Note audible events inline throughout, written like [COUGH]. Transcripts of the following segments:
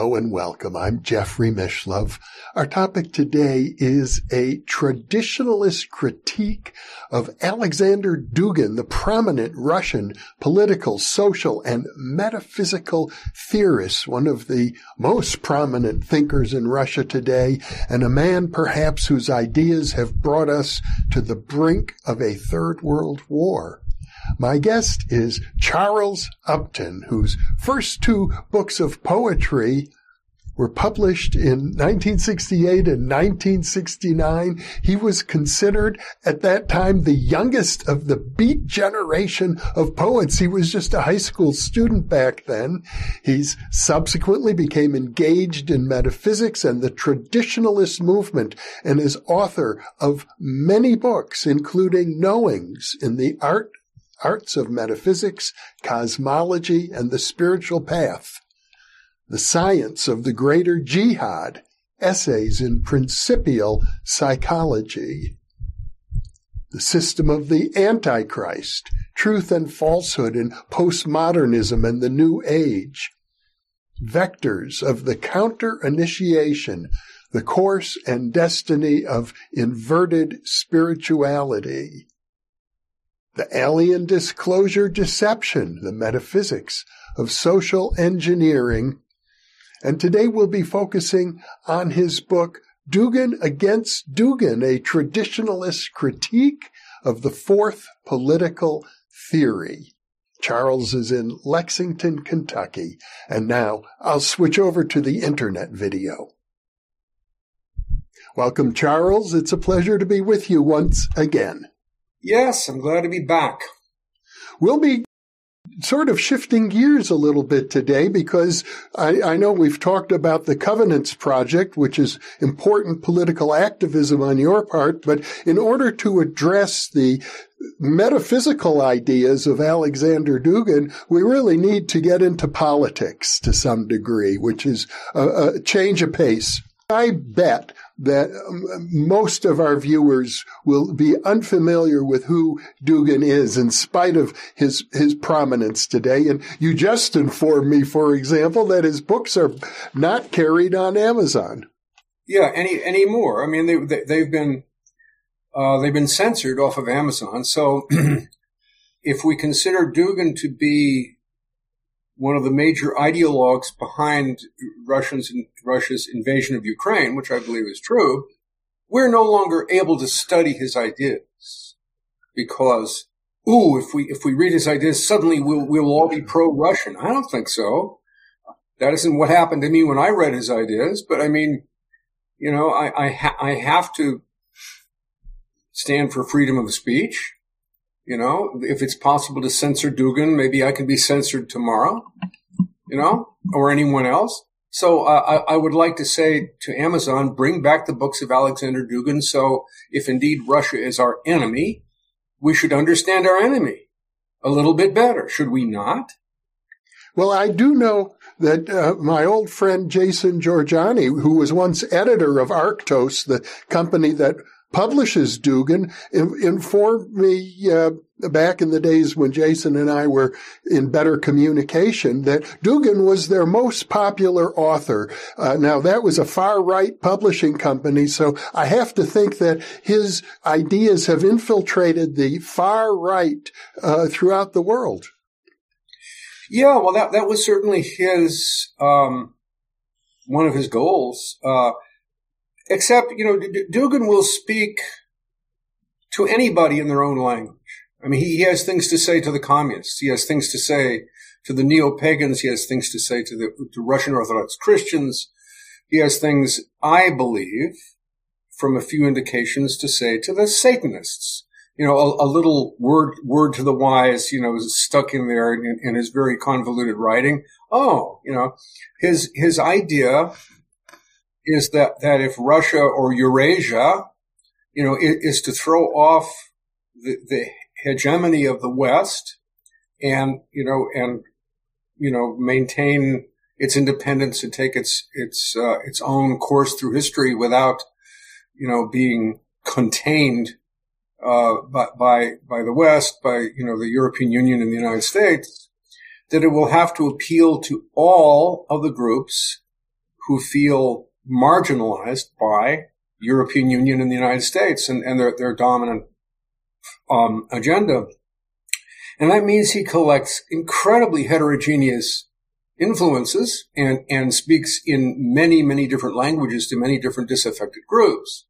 Hello and welcome. I'm Jeffrey Mishlove. Our topic today is a traditionalist critique of Alexander Dugin, the prominent Russian political, social, and metaphysical theorist, one of the most prominent thinkers in Russia today, and a man perhaps whose ideas have brought us to the brink of a third world war. My guest is Charles Upton, whose first two books of poetry were published in 1968 and 1969. He was considered at that time the youngest of the beat generation of poets. He was just a high school student back then. He's subsequently became engaged in metaphysics and the traditionalist movement and is author of many books, including Knowings in the Art arts of metaphysics, cosmology, and the spiritual path. The science of the greater jihad, essays in principial psychology. The system of the Antichrist, truth and falsehood in postmodernism and the New Age. Vectors of the counter initiation, the course and destiny of inverted spirituality the alien disclosure deception, the metaphysics of social engineering. And today we'll be focusing on his book, Dugin Against Dugin, a traditionalist critique of the fourth political theory. Charles is in Lexington, Kentucky. And now I'll switch over to the internet video. Welcome, Charles. It's a pleasure to be with you once again. Yes, I'm glad to be back. We'll be sort of shifting gears a little bit today because I, I, know we've talked about the Covenants Project, which is important political activism on your part, but in order to address the metaphysical ideas of Alexander Dugin, we really need to get into politics to some degree, which is a, a change of pace. I bet that um, most of our viewers will be unfamiliar with who Dugin is in spite of his, his prominence today. And you just informed me, for example, that his books are not carried on Amazon. Yeah, any, anymore. I mean, they, they, have been, uh, they've been censored off of Amazon. So [CLEARS THROAT] if we consider Dugin to be one of the major ideologues behind Russians Russia's invasion of Ukraine, which I believe is true, we're no longer able to study his ideas because, ooh, if we if we read his ideas, suddenly we'll we'll all be pro-Russian. I don't think so. That isn't what happened to me when I read his ideas. But I mean, you know, I I, ha- I have to stand for freedom of speech. You know, if it's possible to censor Dugin, maybe I can be censored tomorrow, you know, or anyone else. So uh, I, I, would like to say to Amazon, bring back the books of Alexander Dugin. So if indeed Russia is our enemy, we should understand our enemy a little bit better, should we not? Well, I do know that uh, my old friend Jason Jorjani, who was once editor of Arktos, the company that publishes Dugin informed me uh, back in the days when Jason and I were in better communication that Dugin was their most popular author. Uh, now that was a far right publishing company, so I have to think that his ideas have infiltrated the far right uh, throughout the world. Yeah, well, that that was certainly his um, one of his goals. Except, you know, Dugin will speak to anybody in their own language. I mean, he, he has things to say to the communists. He has things to say to the neo-pagans. He has things to say to the to Russian Orthodox Christians. He has things, I believe, from a few indications to say to the Satanists. You know, a, a little word word to the wise, you know, is stuck in there in, in his very convoluted writing. Oh, you know, his his idea is that, that if Russia or Eurasia, you know, is, to throw off the, the hegemony of the West and, you know, and, you know, maintain its independence and take its, its, uh, its own course through history without, you know, being contained, uh, by, by, by the West, by, you know, the European Union and the United States, that it will have to appeal to all of the groups who feel marginalized by European Union and the United States and, and their, their dominant um, agenda. And that means he collects incredibly heterogeneous influences and, and speaks in many, many different languages to many different disaffected groups,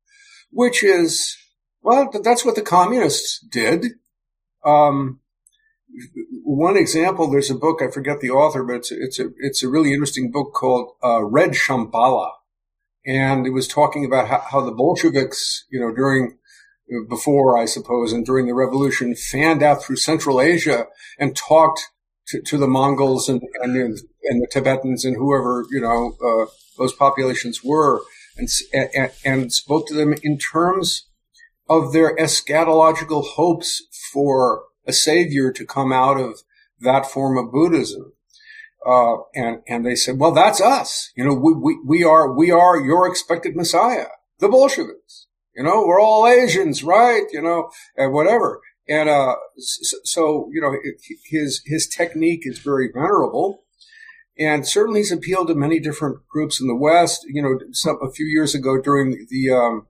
which is, well, that's what the communists did. Um, one example, there's a book, I forget the author, but it's, it's a, it's a really interesting book called, uh, Red Shambhala. And it was talking about how, how the Bolsheviks, you know, during, before, I suppose, and during the revolution fanned out through Central Asia and talked to, to the Mongols and, and, and, the Tibetans and whoever, you know, uh, those populations were and, and, and spoke to them in terms of their eschatological hopes for a savior to come out of that form of Buddhism. Uh, and, and they said, well, that's us. You know, we, we, we are, we are your expected Messiah, the Bolsheviks. You know, we're all Asians, right? You know, and whatever. And, uh, so, you know, his, his technique is very venerable. And certainly he's appealed to many different groups in the West. You know, some, a few years ago during the, um,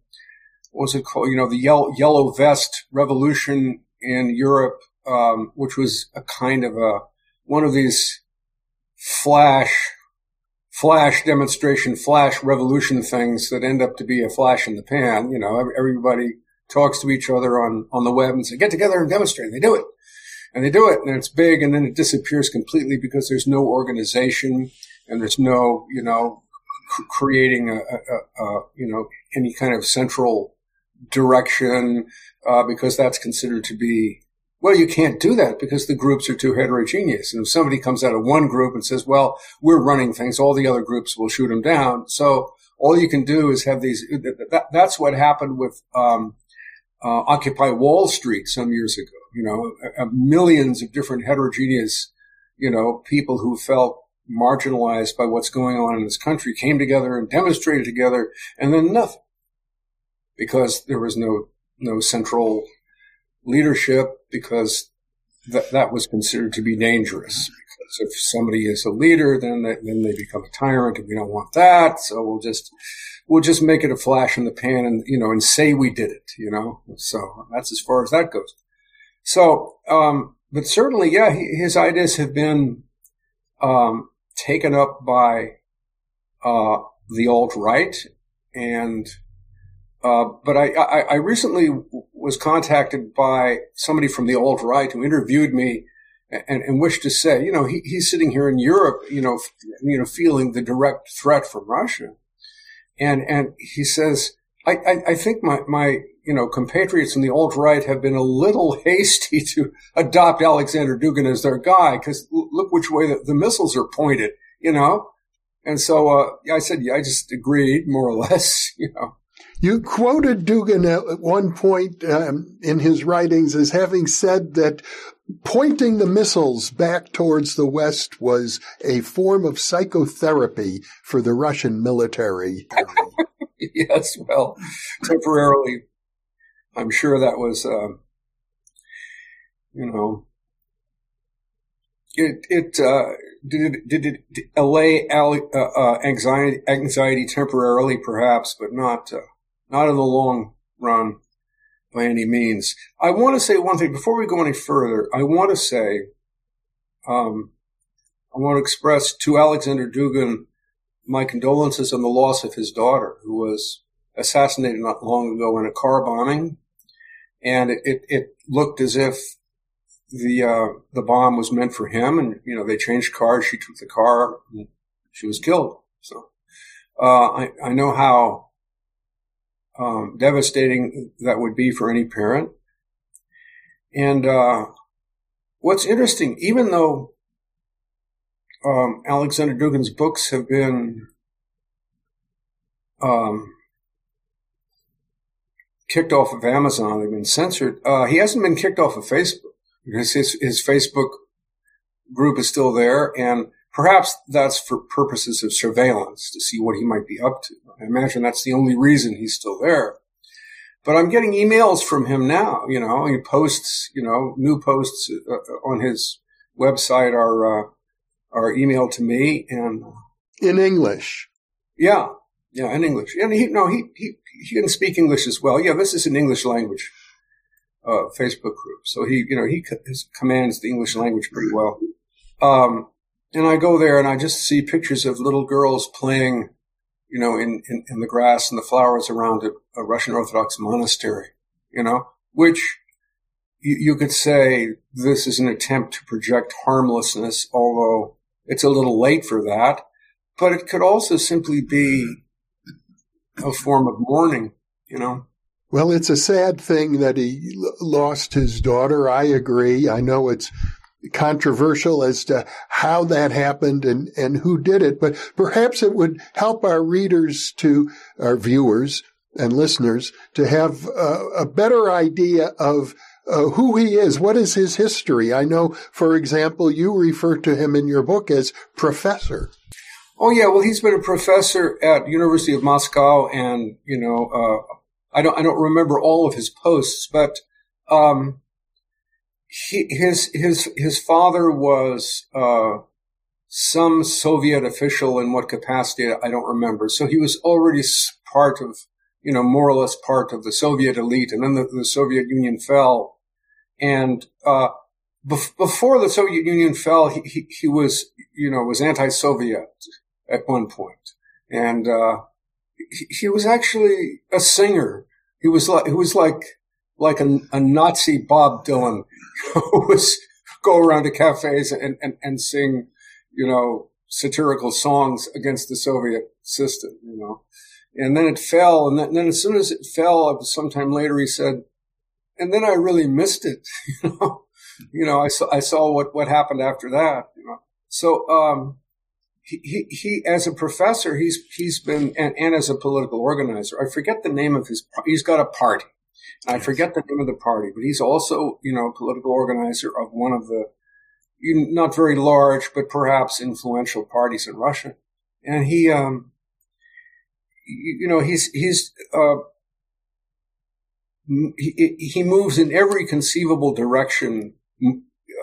what was it called? You know, the yellow, yellow vest revolution in Europe, um, which was a kind of a, one of these flash flash demonstration, flash revolution things that end up to be a flash in the pan. You know, everybody talks to each other on, on the web and say, get together and demonstrate. And they do it. And they do it and it's big and then it disappears completely because there's no organization and there's no, you know, creating a, a, a, you know, any kind of central direction, uh, because that's considered to be well, you can't do that because the groups are too heterogeneous. And if somebody comes out of one group and says, well, we're running things, all the other groups will shoot them down. So all you can do is have these, that, that's what happened with, um, uh, Occupy Wall Street some years ago. You know, millions of different heterogeneous, you know, people who felt marginalized by what's going on in this country came together and demonstrated together and then nothing because there was no, no central leadership because that, that was considered to be dangerous. Because if somebody is a leader, then they, then they become a tyrant, and we don't want that. So we'll just we'll just make it a flash in the pan, and you know, and say we did it. You know, so that's as far as that goes. So, um, but certainly, yeah, his ideas have been um, taken up by uh, the alt right and uh, but I, I, I, recently was contacted by somebody from the alt right who interviewed me and, and, wished to say, you know, he, he's sitting here in Europe, you know, f- you know, feeling the direct threat from Russia, and and he says, I, I, I think my my you know compatriots in the alt right have been a little [LAUGHS] hasty to adopt Alexander Dugin as their guy because look which way the, the missiles are pointed, you know. And so uh, I said, yeah, I just agreed more or less, [LAUGHS] you know. You quoted Dugin at one point um, in his writings as having said that pointing the missiles back towards the West was a form of psychotherapy for the Russian military. [LAUGHS] yes, well, temporarily, I'm sure that was, uh, you know, it it uh, did it did it allay uh, uh, anxiety anxiety temporarily, perhaps, but not uh, not in the long run by any means. I want to say one thing before we go any further. I want to say, um, I want to express to Alexander Dugin my condolences on the loss of his daughter, who was assassinated not long ago in a car bombing, and it, it, it looked as if the uh, the bomb was meant for him, and you know they changed cars. She took the car, and she was killed. So uh, I I know how um, devastating that would be for any parent. And uh, what's interesting, even though um, Alexander Dugin's books have been um, kicked off of Amazon. They've been censored. Uh, he hasn't been kicked off of Facebook because his, his Facebook group is still there. And perhaps that's for purposes of surveillance to see what he might be up to. I imagine that's the only reason he's still there. But I'm getting emails from him now. You know, he posts, you know, new posts uh, on his website are, uh, are emailed to me and uh, in English. Yeah. Yeah. In English. And he, no, he, he, he can speak English as well. Yeah. This is an English language, uh, Facebook group. So he, you know, he commands the English language pretty well. Um, and I go there and I just see pictures of little girls playing, you know, in, in, in the grass and the flowers around a, a, Russian Orthodox monastery, you know, which you, you could say this is an attempt to project harmlessness, although it's a little late for that. But it could also simply be a form of mourning, you know. Well, it's a sad thing that he lost his daughter. I agree. I know it's controversial as to how that happened and, and who did it, but perhaps it would help our readers to, our viewers and listeners to have a, a better idea of uh, who he is. What is his history? I know, for example, you refer to him in your book as professor. Oh yeah, well he's been a professor at University of Moscow, and you know, uh, I don't I don't remember all of his posts, but um, he, his his his father was uh, some Soviet official in what capacity I don't remember. So he was already part of you know more or less part of the Soviet elite, and then the, the Soviet Union fell, and uh, bef- before the Soviet Union fell, he, he, he was you know was anti-Soviet at one point, and uh, he, he was actually a singer. He was like he was like like a, a Nazi Bob Dylan who [LAUGHS] was go around to cafes and, and, and sing, you know, satirical songs against the Soviet system, you know. And then it fell. And then, then as soon as it fell, sometime later, he said, and then I really missed it, [LAUGHS] you know. You know, I saw, I saw what, what happened after that, you know. So, um, he, he, he, as a professor, he's, he's been, and, and as a political organizer, I forget the name of his, he's got a party I forget the name of the party, but he's also, you know, political organizer of one of the not very large, but perhaps influential parties in Russia. And he, um, you know, he's, he's, uh, he, he moves in every conceivable direction,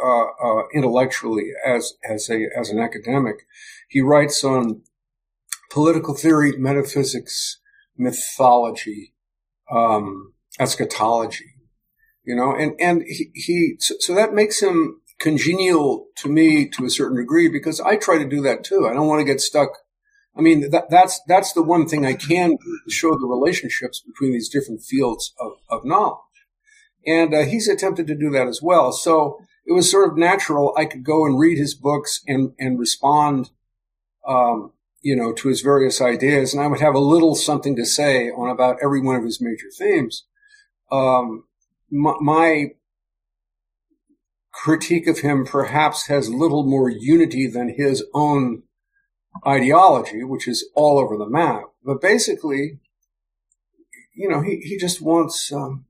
uh, uh, intellectually as, as a, as an academic. He writes on political theory, metaphysics, mythology, um, eschatology, you know, and, and he, he so, so, that makes him congenial to me to a certain degree because I try to do that too. I don't want to get stuck. I mean, that, that's, that's the one thing I can show the relationships between these different fields of, of knowledge. And uh, he's attempted to do that as well. So it was sort of natural. I could go and read his books and, and respond, um, you know, to his various ideas. And I would have a little something to say on about every one of his major themes um, my, my critique of him perhaps has little more unity than his own ideology, which is all over the map. But basically, you know, he, he just wants, um,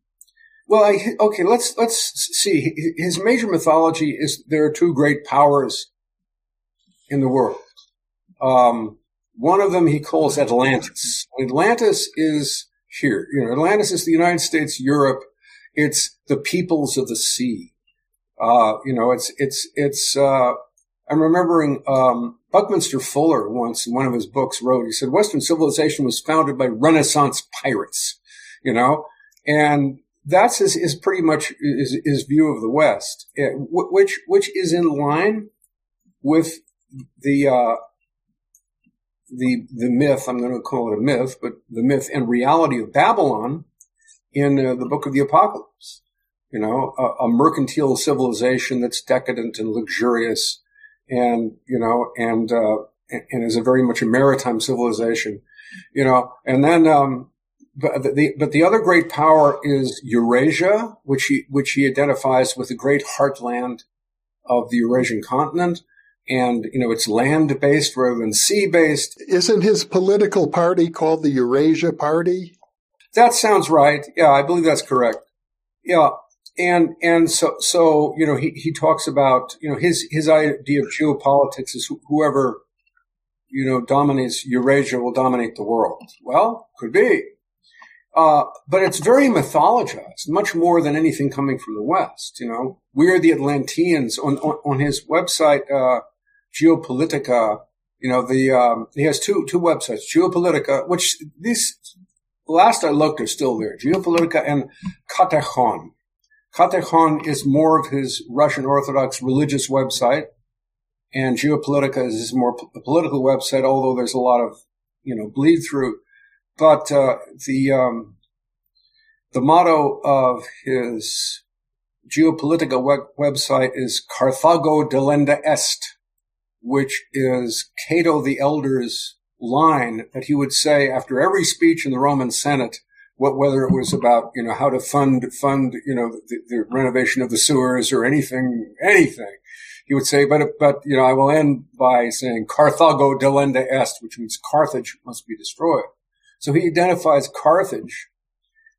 well, I, okay, let's, let's see. His major mythology is there are two great powers in the world. Um, one of them he calls Atlantis. Atlantis is here. You know, Atlantis is the United States, Europe. It's the peoples of the sea. Uh, you know, it's, it's, it's, uh, I'm remembering, um, Buckminster Fuller once in one of his books wrote, he said, Western civilization was founded by Renaissance pirates, you know, and that's his, his pretty much his, his view of the West, eh, which, which is in line with the, uh, the the myth. I'm going to call it a myth, but the myth and reality of Babylon in uh, the Book of the Apocalypse. You know, a, a, mercantile civilization that's decadent and luxurious, and you know, and uh, and is a very much a maritime civilization. You know, and then. Um, but the, but the other great power is Eurasia, which he, which he identifies with the great heartland of the Eurasian continent and you know it's land based rather than sea based. Isn't his political party called the Eurasia Party? that sounds right. Yeah, I believe that's correct. Yeah, and and so so you know he he talks about you know his his idea of geopolitics is whoever you know dominates Eurasia will dominate the world. Well, could be. Uh, but it's very mythologized, much more than anything coming from the West. You know, we are the Atlanteans. On on, on his website, uh, Geopolitica, you know, the um, he has two two websites, Geopolitica, which these last I looked are still there, Geopolitica and Katechon. Katechon is more of his Russian Orthodox religious website, and Geopolitica is his more p- political website. Although there's a lot of you know bleed through, but uh, the um, the motto of his Geopolitica web- website is Carthago delenda est, which is Cato the Elder's line that he would say after every speech in the Roman Senate, what, whether it was about, you know, how to fund, fund, you know, the, the renovation of the sewers or anything, anything. He would say, but, but, you know, I will end by saying Carthago delenda est, which means Carthage must be destroyed. So he identifies Carthage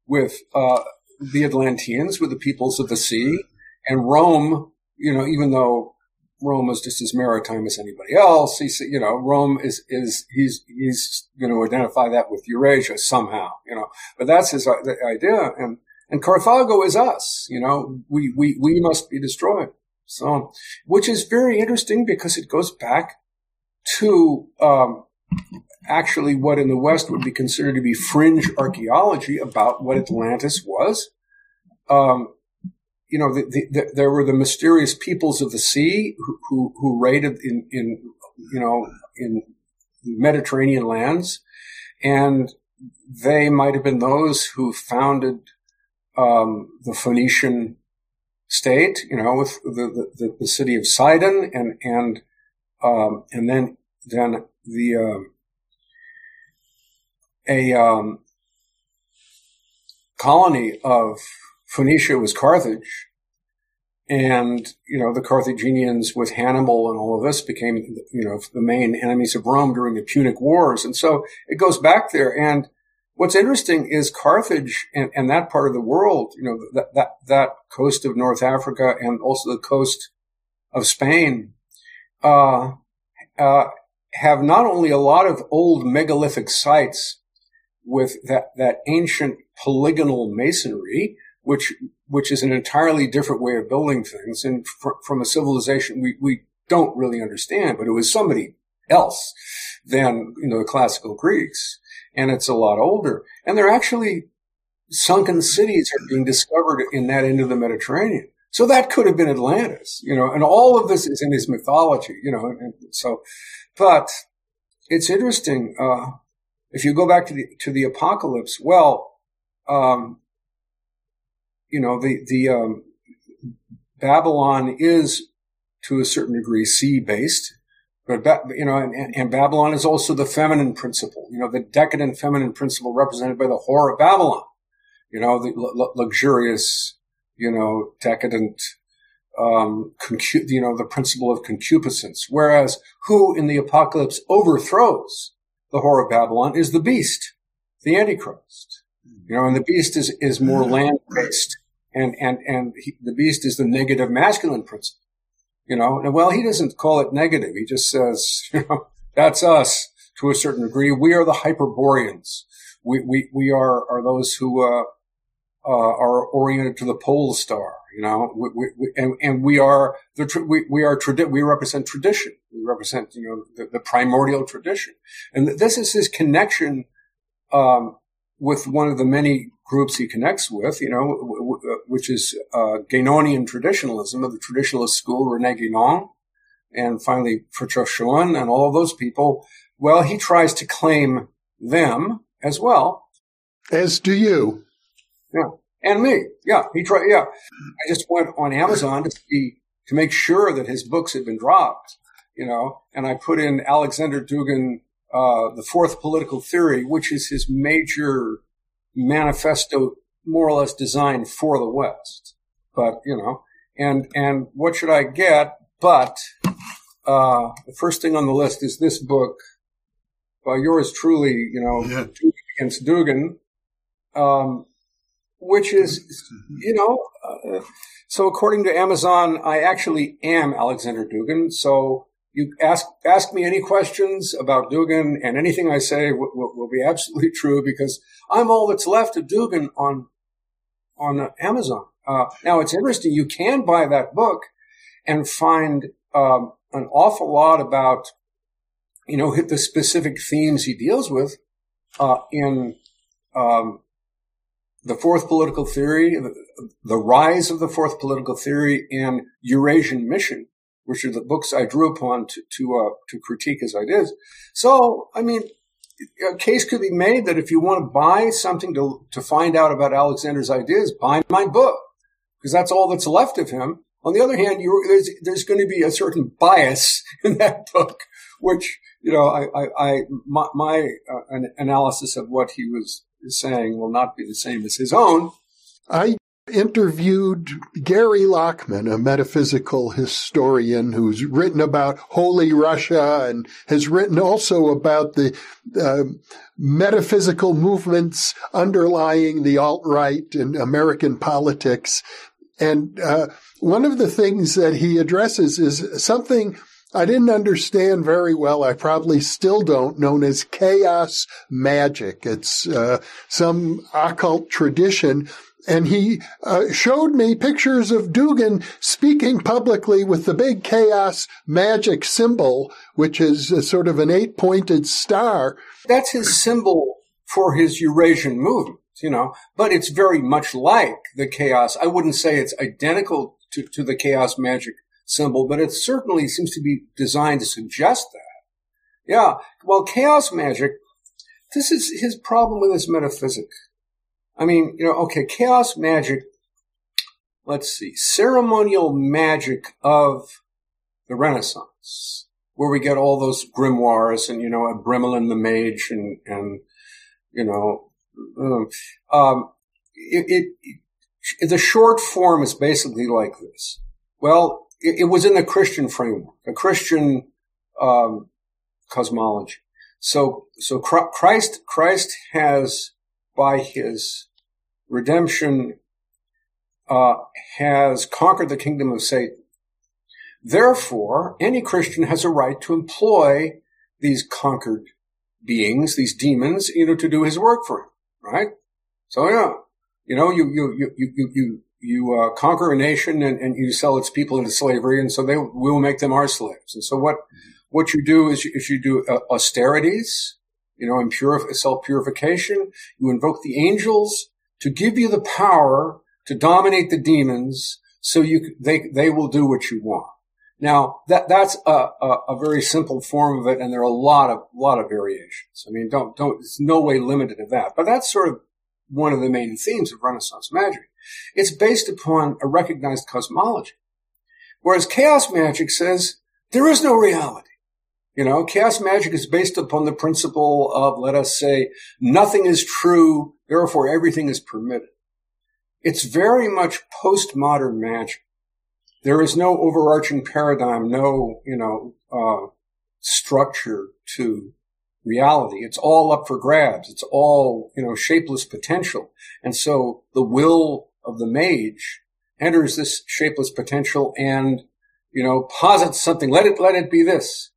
with, uh, the Atlanteans, with the peoples of the sea, and Rome, you know, even though Rome is just as maritime as anybody else. He's, you know, Rome is, is, he's, he's going to identify that with Eurasia somehow, you know, but that's his idea. And, and Carthago is us, you know, we, we, we must be destroyed. So, which is very interesting because it goes back to, um, actually what in the West would be considered to be fringe archaeology about what Atlantis was. Um, you know, the, the, the, there were the mysterious peoples of the sea who, who, who raided in, in, you know, in Mediterranean lands. And they might have been those who founded, um, the Phoenician state, you know, with the, the, the city of Sidon and, and, um, and then, then the, um, a, um, colony of Phoenicia was Carthage. And, you know, the Carthaginians with Hannibal and all of this became, you know, the main enemies of Rome during the Punic Wars. And so it goes back there. And what's interesting is Carthage and, and that part of the world, you know, that, that, that coast of North Africa and also the coast of Spain, uh, uh, have not only a lot of old megalithic sites with that, that ancient polygonal masonry, which which is an entirely different way of building things and fr- from a civilization we, we don't really understand, but it was somebody else than, you know, the classical Greeks. And it's a lot older. And they're actually sunken cities are being discovered in that end of the Mediterranean. So that could have been Atlantis, you know, and all of this is in his mythology, you know, and so, but it's interesting. Uh, if you go back to the, to the apocalypse, well, um, you know, the, the, um, Babylon is to a certain degree sea based, but, you know, and, and, Babylon is also the feminine principle, you know, the decadent feminine principle represented by the whore of Babylon, you know, the l- luxurious, you know, decadent, um, concu- you know, the principle of concupiscence. Whereas who in the apocalypse overthrows the whore of Babylon is the beast, the Antichrist. You know, and the beast is, is more mm-hmm. land based. And, and, and he, the beast is the negative masculine principle. You know, and well, he doesn't call it negative. He just says, [LAUGHS] you know, that's us to a certain degree. We are the Hyperboreans. We, we, we are, are those who, uh, uh, are oriented to the pole star, you know, we, we, and, and we are the, we, we are tradi- we represent tradition. We represent, you know, the, the primordial tradition. And this is his connection, um, with one of the many groups he connects with, you know, w- w- uh, which is uh, Guénonian traditionalism of the traditionalist school, René Guénon, and finally Frithjof Schuon and all of those people. Well, he tries to claim them as well. As do you. Yeah. And me. Yeah. He tried. Yeah. I just went on Amazon to see, to make sure that his books had been dropped, you know, and I put in Alexander Dugin uh, the fourth political theory, which is his major manifesto, more or less designed for the West. But you know, and and what should I get? But uh, the first thing on the list is this book by yours truly. You know, yeah. against Dugin. um, which is, you know, uh, so according to Amazon, I actually am Alexander Dugin. So you ask ask me any questions about Dugin, and anything I say w- w- will be absolutely [LAUGHS] true because I'm all that's left of Dugin on on Amazon. Uh, now it's interesting. You can buy that book and find um, an awful lot about you know the specific themes he deals with uh, in um, the fourth political theory, the, the rise of the fourth political theory, and Eurasian mission which are the books I drew upon to to, uh, to critique his ideas. So, I mean, a case could be made that if you want to buy something to to find out about Alexander's ideas, buy my book because that's all that's left of him. On the other hand, you, there's there's going to be a certain bias [LAUGHS] in that book, which you know, I, I, I my, my uh, analysis of what he was saying will not be the same as his own. I interviewed Gary Lachman, a metaphysical historian who's written about Holy Russia and has written also about the uh, metaphysical movements underlying the alt-right in American politics. And uh, one of the things that he addresses is something I didn't understand very well. I probably still don't, known as chaos magic. It's uh, some occult tradition and he uh, showed me pictures of Dugin speaking publicly with the big chaos magic symbol, which is sort of an eight pointed star. That's his symbol for his Eurasian movement, you know, but it's very much like the chaos. I wouldn't say it's identical to, to the chaos magic symbol, but it certainly seems to be designed to suggest that. Yeah. Well, chaos magic, this is his problem with his metaphysics. I mean, you know, okay, chaos magic, let's see, ceremonial magic of the Renaissance, where we get all those grimoires and, you know, Abramelin the mage and, and, you know, um, um it, it, the short form is basically like this. Well, it, it was in the Christian framework, a Christian, um, cosmology. So, so Christ, Christ has by his redemption uh, has conquered the kingdom of Satan. Therefore, any Christian has a right to employ these conquered beings, these demons, you know, to do his work for him, right? So, yeah, you know, you, you, you, you, you, you uh, conquer a nation and, and, you sell its people into slavery, and so they will make them our slaves. And so, what what you do is you, is you do uh, austerities, you know, in purif- self purification. You invoke the angels to give you the power to dominate the demons so you, they, they will do what you want. Now that, that's a, a, a, very simple form of it. And there are a lot of, lot of variations. I mean, don't, don't, it's no way limited to that, but that's sort of one of the main themes of Renaissance magic. It's based upon a recognized cosmology. Whereas chaos magic says there is no reality. You know, chaos magic is based upon the principle of, let us say, nothing is true, therefore everything is permitted. It's very much postmodern magic. There is no overarching paradigm, no, you know, uh, structure to reality. It's all up for grabs. It's all, you know, shapeless potential. And so the will of the mage enters this shapeless potential and, you know, posits something. Let it, let it be this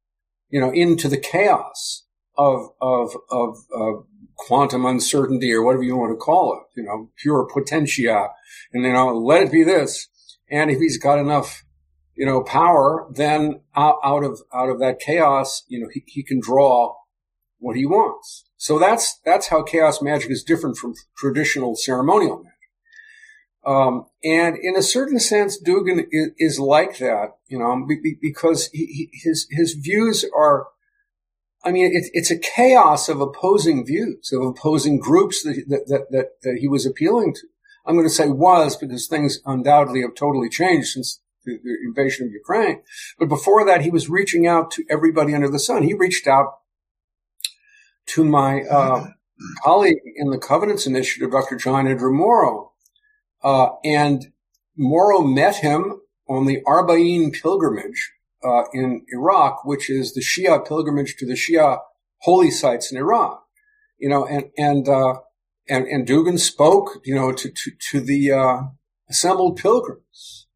you know, into the chaos of, of, of, of quantum uncertainty or whatever you want to call it, you know, pure potentia. And, you know, let it be this. And if he's got enough, you know, power, then out, out of, out of that chaos, you know, he, he can draw what he wants. So that's, that's how chaos magic is different from traditional ceremonial magic. Um, and in a certain sense, Dugin is, is like that, you know, because he, he, his his views are. I mean, it, it's a chaos of opposing views, of opposing groups that, that, that, that, he was appealing to. I'm going to say was because things undoubtedly have totally changed since the, the invasion of Ukraine. But before that, he was reaching out to everybody under the sun. He reached out to my uh, [CLEARS THROAT] colleague in the Covenants Initiative, Dr. John Andrew Morrow, uh, and Morrow met him on the Arba'een pilgrimage uh, in Iraq, which is the Shia pilgrimage to the Shia holy sites in Iran. You know, and and uh, and, and Dugin spoke, you know, to, to, to the, uh, assembled pilgrims,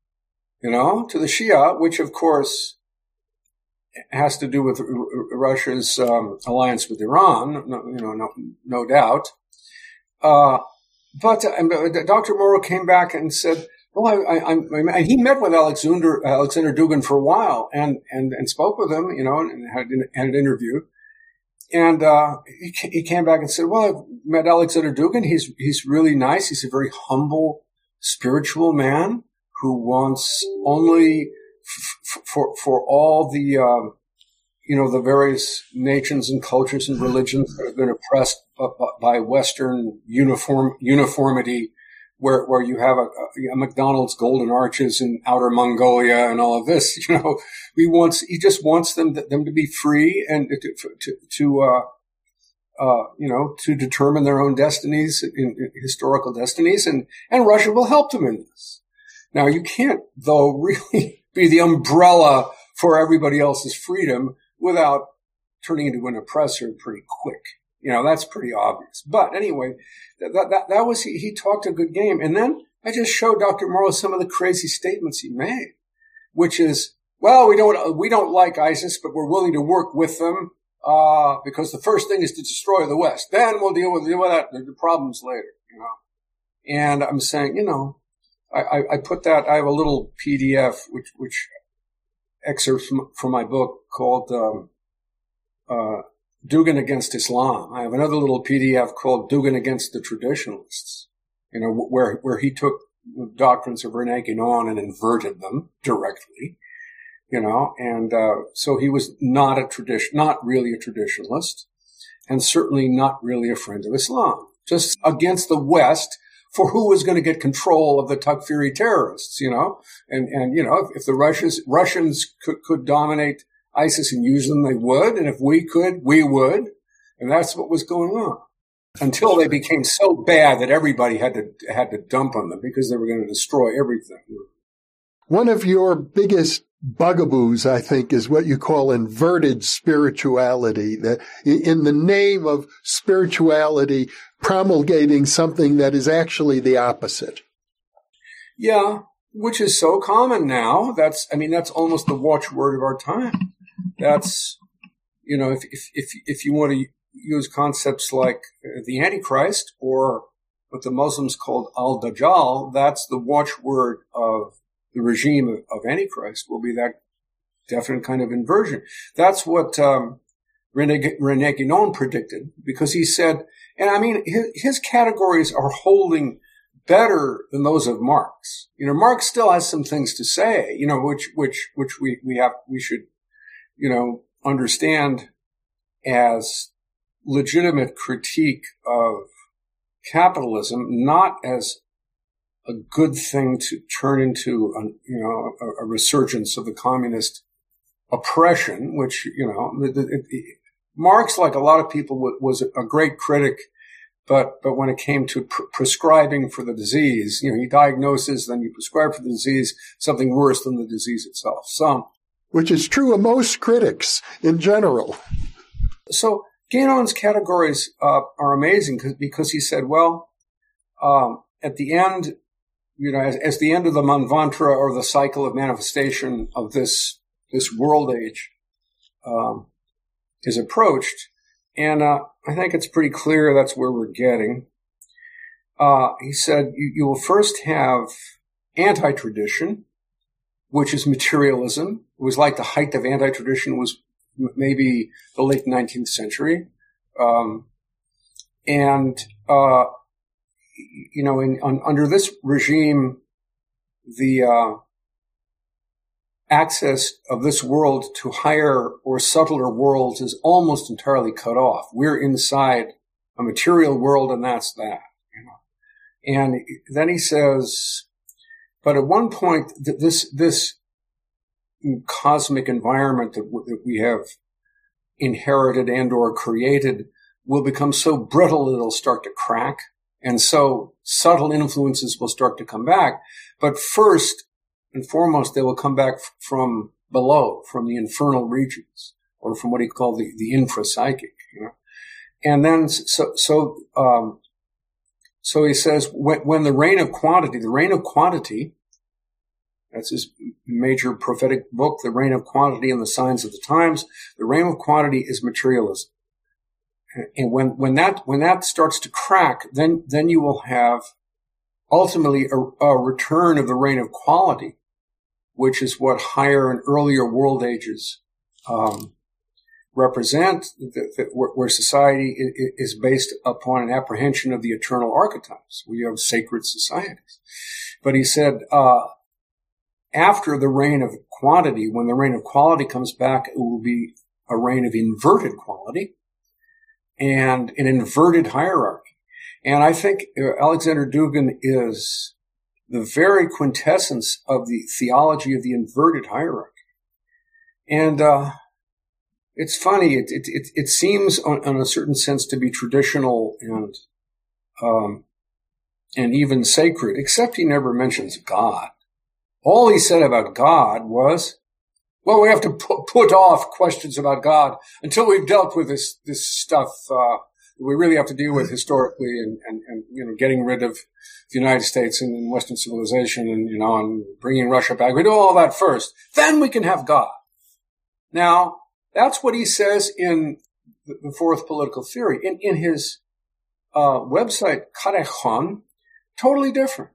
you know, to the Shia, which of course has to do with Russia's um, alliance with Iran, no, you know, no, no doubt. Uh, but uh, Dr. Morrow came back and said, "Well, I, I, I, he met with Alexander Alexander Dugin for a while and and and spoke with him, you know, and had, had an interview." And uh, he, he came back and said, "Well, I've met Alexander Dugin. He's he's really nice. He's a very humble, spiritual man who wants only f- for for all the um, you know the various nations and cultures and religions that have been oppressed by Western uniform uniformity, where where you have a, a, McDonald's golden arches in outer Mongolia and all of this. [LAUGHS] You know, he wants he just wants them them to be free and to to, to uh, uh, you know to determine their own destinies, in, in historical destinies, and and Russia will help them in this. Now you can't though [LAUGHS] really be the umbrella for everybody else's freedom without turning into an oppressor pretty quick. You know, that's pretty obvious. But anyway, that, that, that was, he, he talked a good game. And then I just showed Dr. Morrow some of the crazy statements he made, which is, well, we don't, we don't like ISIS, but we're willing to work with them, uh, because the first thing is to destroy the West. Then we'll deal with, deal with that, the problems later, you know. And I'm saying, you know, I, I, I put that, I have a little PDF, which, which excerpts from, from my book called, um, uh, Dugin against Islam. I have another little PDF called Dugin against the traditionalists, you know, where, where he took doctrines of Rene Guénon and inverted them directly, you know, and, uh, so he was not a tradition, not really a traditionalist and certainly not really a friend of Islam, just against the West for who was going to get control of the Takfiri terrorists, you know, and, and, you know, if, if the Russians, Russians could, could dominate ISIS and use them, they would. And if we could, we would. And that's what was going on until they became so bad that everybody had to, had to dump on them because they were going to destroy everything. One of your biggest bugaboos, I think, is what you call inverted spirituality. That in the name of spirituality, promulgating something that is actually the opposite. Yeah, which is so common now. That's, I mean, that's almost the watchword of our time. That's, you know, if, if, if, if you want to use concepts like the Antichrist or what the Muslims called Al Dajjal, that's the watchword of the regime of, of Antichrist will be that definite kind of inversion. That's what um, Rene, Rene Guénon predicted because he said, and I mean, his, his categories are holding better than those of Marx. You know, Marx still has some things to say, you know, which, which, which we, we have, we should, you know, understand as legitimate critique of capitalism, not as a good thing to turn into, a, you know, a, a resurgence of the communist oppression, which, you know, the, the, Marx, like a lot of people, was a great critic, but but when it came to pr- prescribing for the disease, you know, he diagnoses, then you prescribe for the disease something worse than the disease itself. Some, which is true of most critics in general. So Guénon's categories uh, are amazing because because he said, well, um, at the end, you know, as, as, the end of the manvantara or the cycle of manifestation of this this world age, um, is approached. And uh, I think it's pretty clear that's where we're getting. Uh, he said you, you will first have anti-tradition, which is materialism. It was like the height of anti-tradition was maybe the late 19th century. Um, and, uh, you know, in, on, under this regime, the, uh, access of this world to higher or subtler worlds is almost entirely cut off. We're inside a material world and that's that. You know? And then he says, but at one point, this, this cosmic environment that, w- that we have inherited and or created will become so brittle that it'll start to crack. And so subtle influences will start to come back. But first, and foremost, they will come back from below, from the infernal regions, or from what he called the, the infrapsychic, you know. And then, so, so, um, so he says, when, when the reign of quantity, the reign of quantity, that's his major prophetic book, The Reign of Quantity and the Signs of the Times. The reign of quantity is materialism. And when, when that, when that starts to crack, then, then you will have ultimately a, a return of the reign of quality, which is what higher and earlier world ages, um, represent where society is based upon an apprehension of the eternal archetypes. We have sacred societies. But he said, uh, after the reign of quantity, when the reign of quality comes back, it will be a reign of inverted quality and an inverted hierarchy. And I think uh, Alexander Dugin is the very quintessence of the theology of the inverted hierarchy. And, uh, it's funny. It, it, it, it seems on, on, a certain sense to be traditional and, um, and even sacred, except he never mentions God. All he said about God was, well, we have to put, put off questions about God until we've dealt with this, this stuff, uh, we really have to deal with historically and, and, and, you know, getting rid of the United States and, Western civilization and, you know, and bringing Russia back. We do all that first. Then we can have God. Now, that's what he says in the fourth political theory. In, in his, uh, website, Katechon, totally different.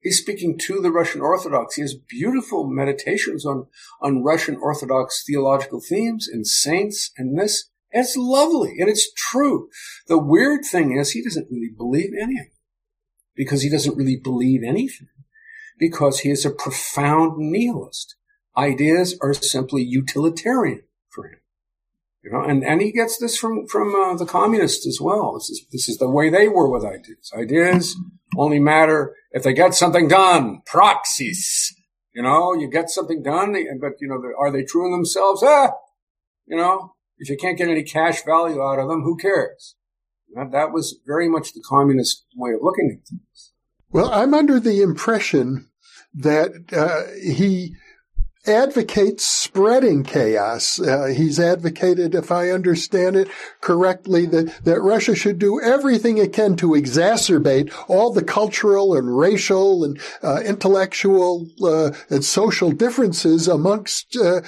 He's speaking to the Russian Orthodox. He has beautiful meditations on, on Russian Orthodox theological themes and saints and this. It's lovely and it's true. The weird thing is he doesn't really believe any of it because he doesn't really believe anything because he is a profound nihilist. Ideas are simply utilitarian for him. You know, and, and he gets this from, from uh, the communists as well. This is, this is the way they were with ideas. Ideas only matter if they get something done. Praxis. You know, you get something done, but, you know, are they true in themselves? Ah, you know, if you can't get any cash value out of them, who cares? That, was very much the communist way of looking at things. Well, I'm under the impression that uh, he advocates spreading chaos. Uh, he's advocated, if I understand it correctly, that, that Russia should do everything it can to exacerbate all the cultural and racial and uh, intellectual uh, and social differences amongst uh,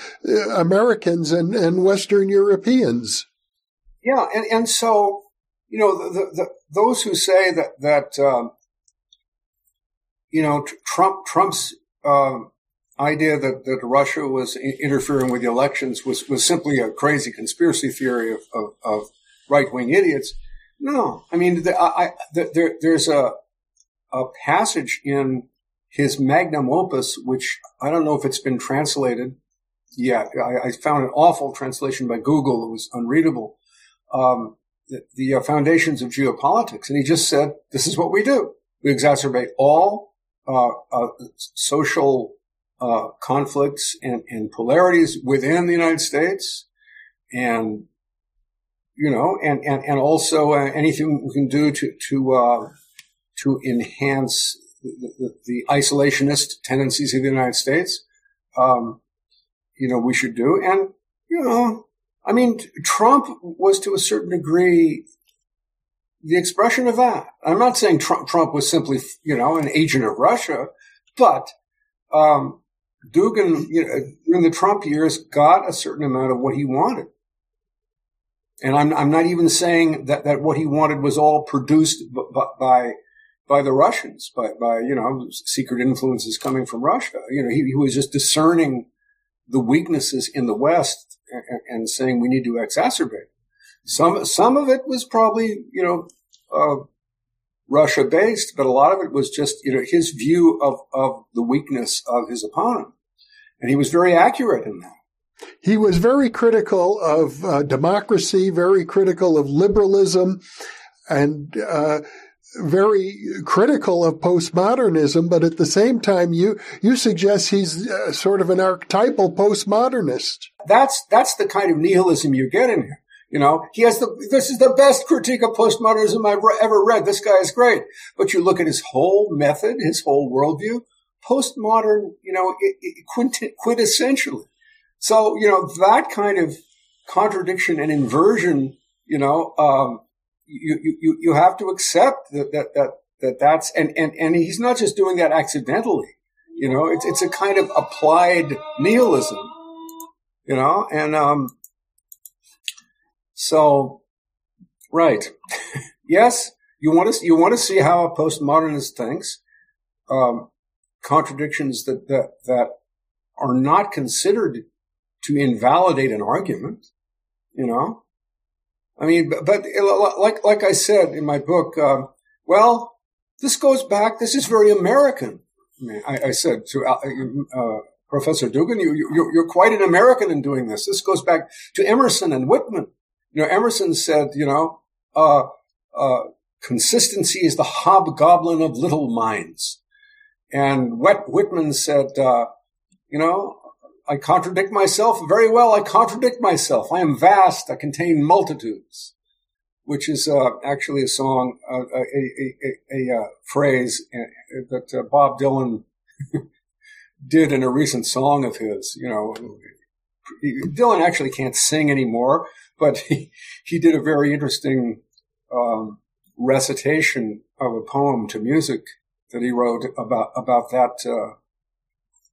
Americans and, and Western Europeans. Yeah, and, and so, you know, the, the, those who say that, that um, you know, Trump, Trump's um, idea that, that Russia was interfering with the elections was, was simply a crazy conspiracy theory of, of, of right wing idiots. No, I mean, the, I, the, there, there's a, a passage in his magnum opus, which I don't know if it's been translated yet. I, I found an awful translation by Google. It was unreadable. Um, the, the uh, foundations of geopolitics. And he just said, this is what we do. We exacerbate all uh, uh, social uh, conflicts and, and, polarities within the United States, and you know, and and and also uh, anything we can do to to uh, to enhance the, the, isolationist tendencies of the United States, um, you know, we should do. And you know, I mean, Trump was to a certain degree the expression of that. I'm not saying Trump, Trump was simply, you know, an agent of Russia, but um, Dugin, you know, during the Trump years, got a certain amount of what he wanted. And I'm, I'm not even saying that, that what he wanted was all produced by, by, by the Russians, by, by, you know, secret influences coming from Russia. You know, he, he was just discerning the weaknesses in the West and, and, saying we need to exacerbate. Some, some of it was probably, you know, uh, Russia based, but a lot of it was just, you know, his view of, of the weakness of his opponent. And he was very accurate in that. He was very critical of uh, democracy, very critical of liberalism, and uh, very critical of postmodernism. But at the same time, you you suggest he's uh, sort of an archetypal postmodernist. That's that's the kind of nihilism you get in here. You know, he has the, this is the best critique of postmodernism I've ever read. This guy is great. But you look at his whole method, his whole worldview, postmodern, you know, quintessentially. So, you know, that kind of contradiction and inversion, you know, um, you, you, you have to accept that, that, that, that that's and and and he's not just doing that accidentally. You know, it's it's a kind of applied nihilism. You know, and um, so right, [LAUGHS] yes, you want to you want to see how a postmodernist thinks. Um, contradictions that that that are not considered to invalidate an argument. You know, I mean, but, but like like I said in my book, uh, well, this goes back. This is very American. I, mean, I, I said to uh, uh Professor Dugin, you, you, you're quite an American in doing this. This goes back to Emerson and Whitman. You know, Emerson said, you know, uh, uh, consistency is the hobgoblin of little minds. And Whitman said, uh, you know, I contradict myself very well. I contradict myself. I am vast. I contain multitudes, which is uh, actually a song, uh, a, a, a, a, uh, phrase uh, that uh, Bob Dylan [LAUGHS] did in a recent song of his. You know, Dylan actually can't sing anymore, but he, he did a very interesting um, recitation of a poem to music that he wrote about about that uh,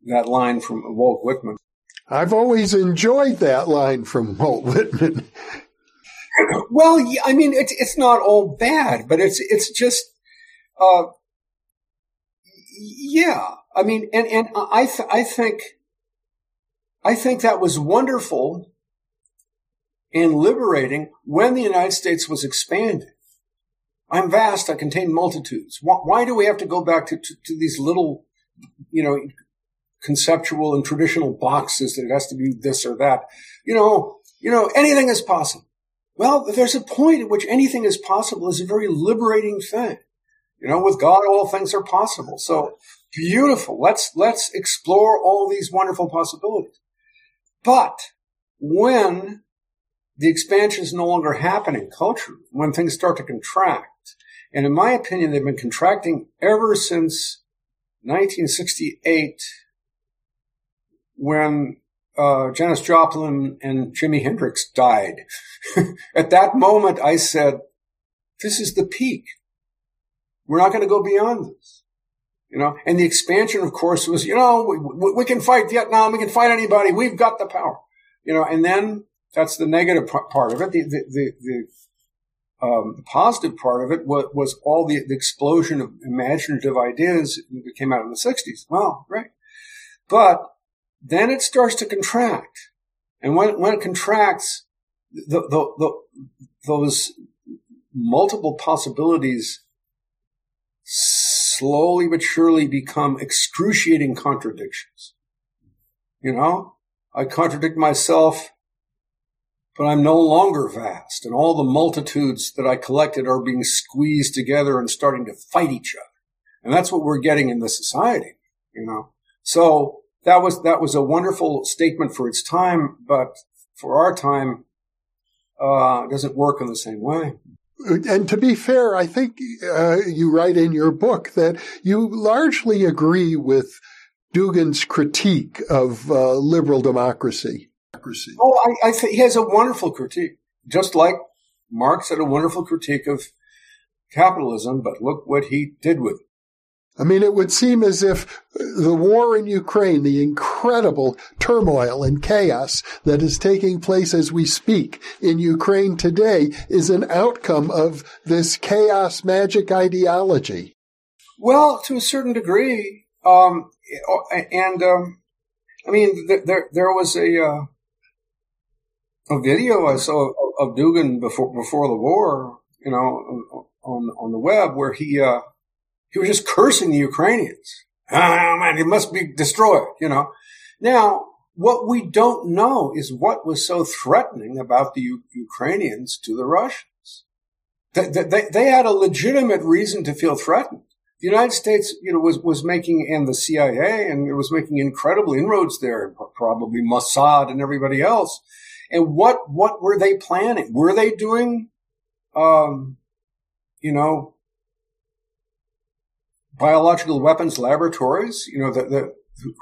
that line from Walt Whitman. I've always enjoyed that line from Walt Whitman. [LAUGHS] well, I mean, it's it's not all bad, but it's it's just, uh, yeah. I mean, and and I th- I think I think that was wonderful and liberating when the United States was expanding. I'm vast. I contain multitudes. Why, why do we have to go back to, to, to these little, you know, conceptual and traditional boxes that it has to be this or that. You know, you know, anything is possible. Well, there's a point at which anything is possible is a very liberating thing. You know, with God, all things are possible. So beautiful. Let's, let's explore all these wonderful possibilities. But when the expansion is no longer happening culturally, when things start to contract, and in my opinion, they've been contracting ever since 1968 when uh, Janis Joplin and Jimi Hendrix died. [LAUGHS] At that moment, I said, this is the peak. We're not going to go beyond this. You know, and the expansion, of course, was, you know, we, we, can fight Vietnam. We can fight anybody. We've got the power. You know, and then that's the negative part of it. The, the, the, the, um, positive part of it was, was all the, the, explosion of imaginative ideas that came out in the 60s. Well, right. But then it starts to contract. And when, when it contracts, the, the, the, those multiple possibilities slowly but surely become excruciating contradictions. You know, I contradict myself, but I'm no longer vast and all the multitudes that I collected are being squeezed together and starting to fight each other. And that's what we're getting in the society, you know. So that was that was a wonderful statement for its time, but for our time, uh, doesn't work in the same way. And to be fair, I think uh, you write in your book that you largely agree with Dugin's critique of uh, liberal democracy. Oh, I, I think he has a wonderful critique, just like Marx had a wonderful critique of capitalism. But look what he did with it. I mean, it would seem as if the war in Ukraine, the incredible turmoil and chaos that is taking place as we speak in Ukraine today is an outcome of this chaos magic ideology. Well, to a certain degree. Um, and, um, I mean, there, there was a, uh, a video I saw of Dugin before, before the war, you know, on, on the web where he, uh, he was just cursing the Ukrainians. Oh man, he must be destroyed, you know. Now, what we don't know is what was so threatening about the U- Ukrainians to the Russians. They, they, they, had a legitimate reason to feel threatened. The United States, you know, was, was making, and the CIA, and it was making incredible inroads there, probably Mossad and everybody else. And what, what were they planning? Were they doing, um, you know, biological weapons laboratories, you know, that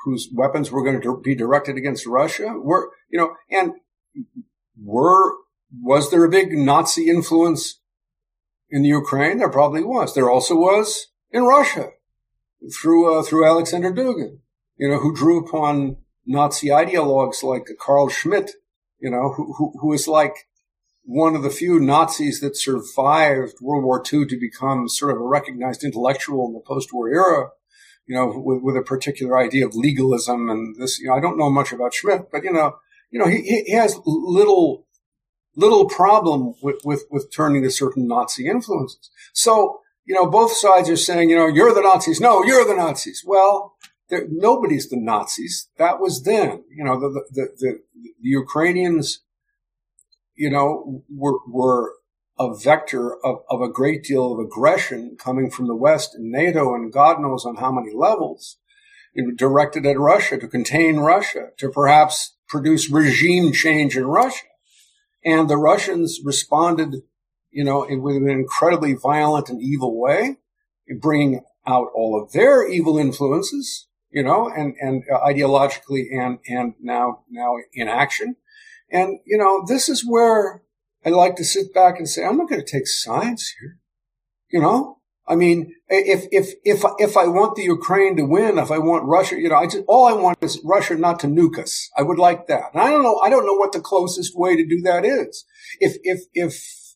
whose weapons were going to be directed against Russia were, you know, and were, was there a big Nazi influence in the Ukraine? There probably was. There also was in Russia through uh, through Alexander Dugin, you know, who drew upon Nazi ideologues like Carl Schmitt, you know, who, who, who is like one of the few Nazis that survived World War II to become sort of a recognized intellectual in the post-war era, you know, with, with a particular idea of legalism and this, you know, I don't know much about Schmitt, but you know, you know, he, he has little, little problem with, with, with turning to certain Nazi influences. So, you know, both sides are saying, you know, you're the Nazis. No, you're the Nazis. Well, nobody's the Nazis. That was then. You know, the, the, the, the Ukrainians, you know, were, were a vector of, of a great deal of aggression coming from the West and NATO and God knows on how many levels, directed at Russia to contain Russia, to perhaps produce regime change in Russia. And the Russians responded, you know, in, with an incredibly violent and evil way, bringing out all of their evil influences you know, and, and uh, ideologically and, and now, now in action. And, you know, this is where I like to sit back and say, I'm not going to take sides here. You know, I mean, if, if, if, if I want the Ukraine to win, if I want Russia, you know, I just, all I want is Russia not to nuke us. I would like that. And I don't know, I don't know what the closest way to do that is. If, if, if,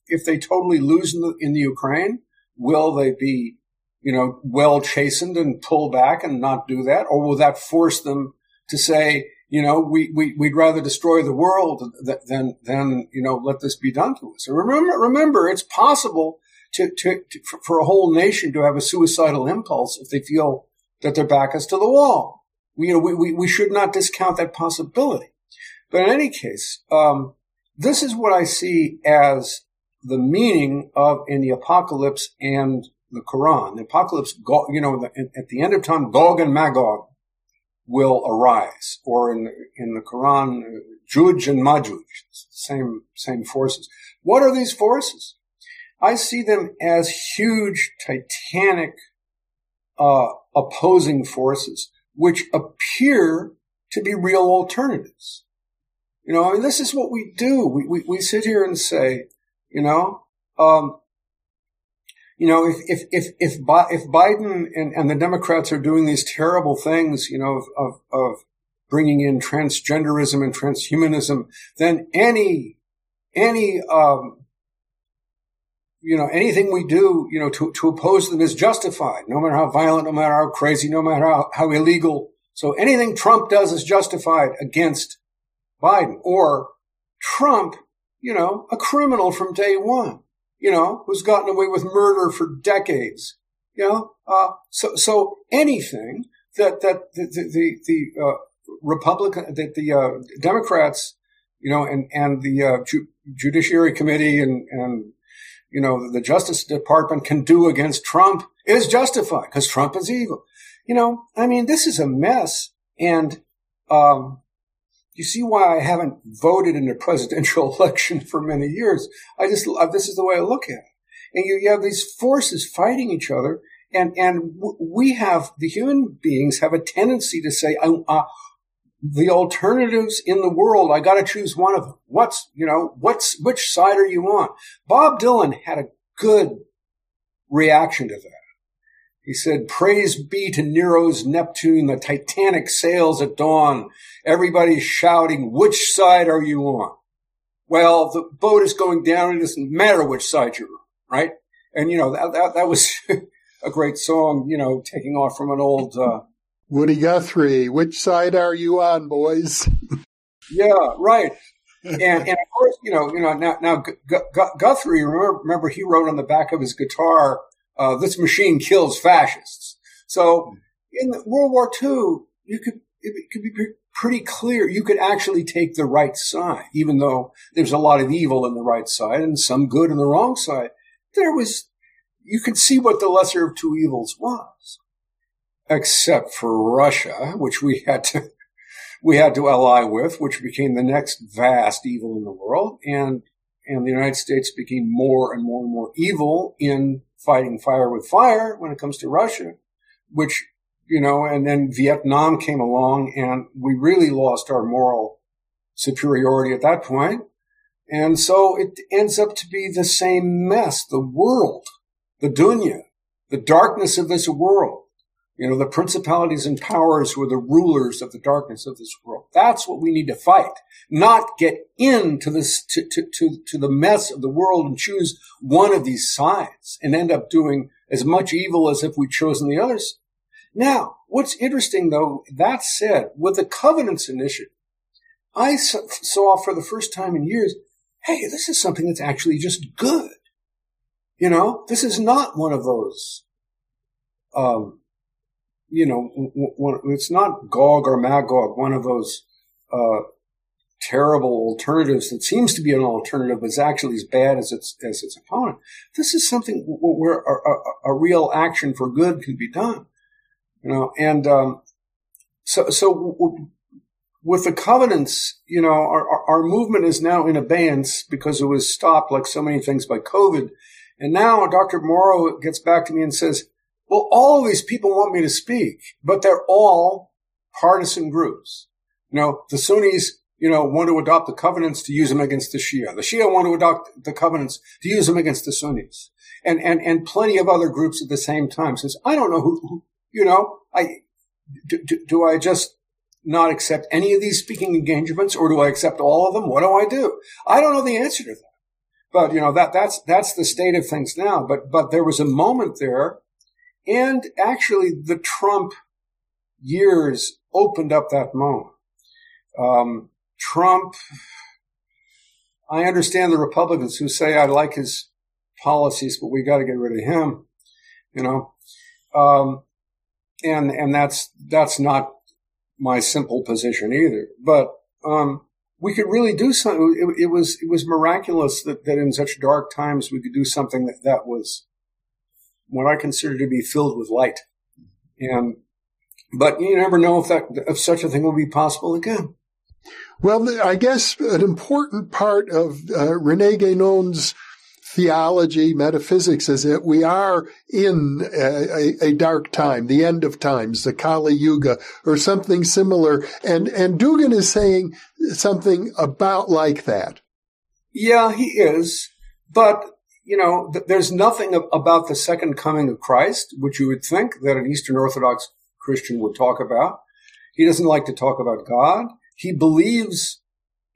if they totally lose in the, in the Ukraine, will they be you know, well chastened and pull back and not do that? Or will that force them to say, you know, we, we, we'd rather destroy the world than, than, you know, let this be done to us. And remember, remember, it's possible to, to, to, for a whole nation to have a suicidal impulse if they feel that their back is to the wall. You know, we, we, we should not discount that possibility. But in any case, um, this is what I see as the meaning of in the apocalypse and the Quran. The apocalypse, you know, at the end of time, Gog and Magog will arise, or in in the Quran, Juj and Majuj, same same forces. What are these forces? I see them as huge, titanic, uh, opposing forces, which appear to be real alternatives. You know, I mean, this is what we do. We we, we sit here and say, you know, um, you know, if if if if, if Biden and, and the Democrats are doing these terrible things, you know, of, of, of bringing in transgenderism and transhumanism, then any any um, you know anything we do, you know, to to oppose them is justified, no matter how violent, no matter how crazy, no matter how, how illegal. So anything Trump does is justified against Biden or Trump, you know, a criminal from day one you know, who's gotten away with murder for decades. You know, uh, so so anything that that the the, the uh, Republican that the uh, Democrats, you know, and and the uh, Ju- Judiciary Committee and and you know the Justice Department can do against Trump is justified because Trump is evil. You know, I mean, this is a mess, and um, you see why I haven't voted in a presidential [LAUGHS] election for many years. I just, uh, this is the way I look at it. And you, you have these forces fighting each other. And, and we have, the human beings have a tendency to say, uh, the alternatives in the world, I got to choose one of them. What's, you know, what's, which side are you on? Bob Dylan had a good reaction to that. He said, praise be to Nero's Neptune, the Titanic sails at dawn. Everybody's shouting, which side are you on? Well, the boat is going down. It doesn't matter which side you're on, right? And, you know, that, that, that was [LAUGHS] a great song, you know, taking off from an old, uh, Woody Guthrie, which side are you on, boys? [LAUGHS] yeah, right. and, and of course, you know, you know, now, now Guthrie, remember, remember he wrote on the back of his guitar, uh, this machine kills fascists. So in World War II, you could, it could be pretty clear you could actually take the right side, even though there's a lot of evil in the right side and some good in the wrong side. There was, you could see what the lesser of two evils was. Except for Russia, which we had to, [LAUGHS] we had to ally with, which became the next vast evil in the world. And, and the United States became more and more and more evil in fighting fire with fire when it comes to Russia, which, you know, and then Vietnam came along and we really lost our moral superiority at that point. And so it ends up to be the same mess. The world, the dunya, the darkness of this world. You know, the principalities and powers who are the rulers of the darkness of this world. That's what we need to fight, not get into this, to, to, to, to the mess of the world and choose one of these sides and end up doing as much evil as if we'd chosen the others. Now, what's interesting though, that said, with the covenants initiative, I saw for the first time in years, hey, this is something that's actually just good. You know, this is not one of those, um, you know, it's not Gog or Magog, one of those, uh, terrible alternatives that seems to be an alternative, is actually as bad as its, as its opponent. This is something where a, a, a real action for good can be done. You know, and, um, so, so with the covenants, you know, our, our movement is now in abeyance because it was stopped like so many things by COVID. And now Dr. Morrow gets back to me and says, well, all of these people want me to speak, but they're all partisan groups. You know, the Sunnis, you know, want to adopt the covenants to use them against the Shia. The Shia want to adopt the covenants to use them against the Sunnis. And, and, and plenty of other groups at the same time says, I don't know who, who you know, I, do, do, do I just not accept any of these speaking engagements or do I accept all of them? What do I do? I don't know the answer to that. But, you know, that, that's, that's the state of things now. But, but there was a moment there and actually the Trump years opened up that moment. Um, Trump, I understand the Republicans who say I like his policies, but we got to get rid of him, you know. Um, and and that's that's not my simple position either. But um, we could really do something. It, it, was it was miraculous that, that in such dark times we could do something that, that was what I consider to be filled with light. And but you never know if that if such a thing will be possible again. Well, I guess an important part of uh, Rene Guénon's theology, metaphysics is that we are in a, a, dark time, the end of times, the Kali Yuga, or something similar. And, and Dugin is saying something about like that. Yeah, he is. But, you know, th- there's nothing about the second coming of Christ, which you would think that an Eastern Orthodox Christian would talk about. He doesn't like to talk about God. He believes,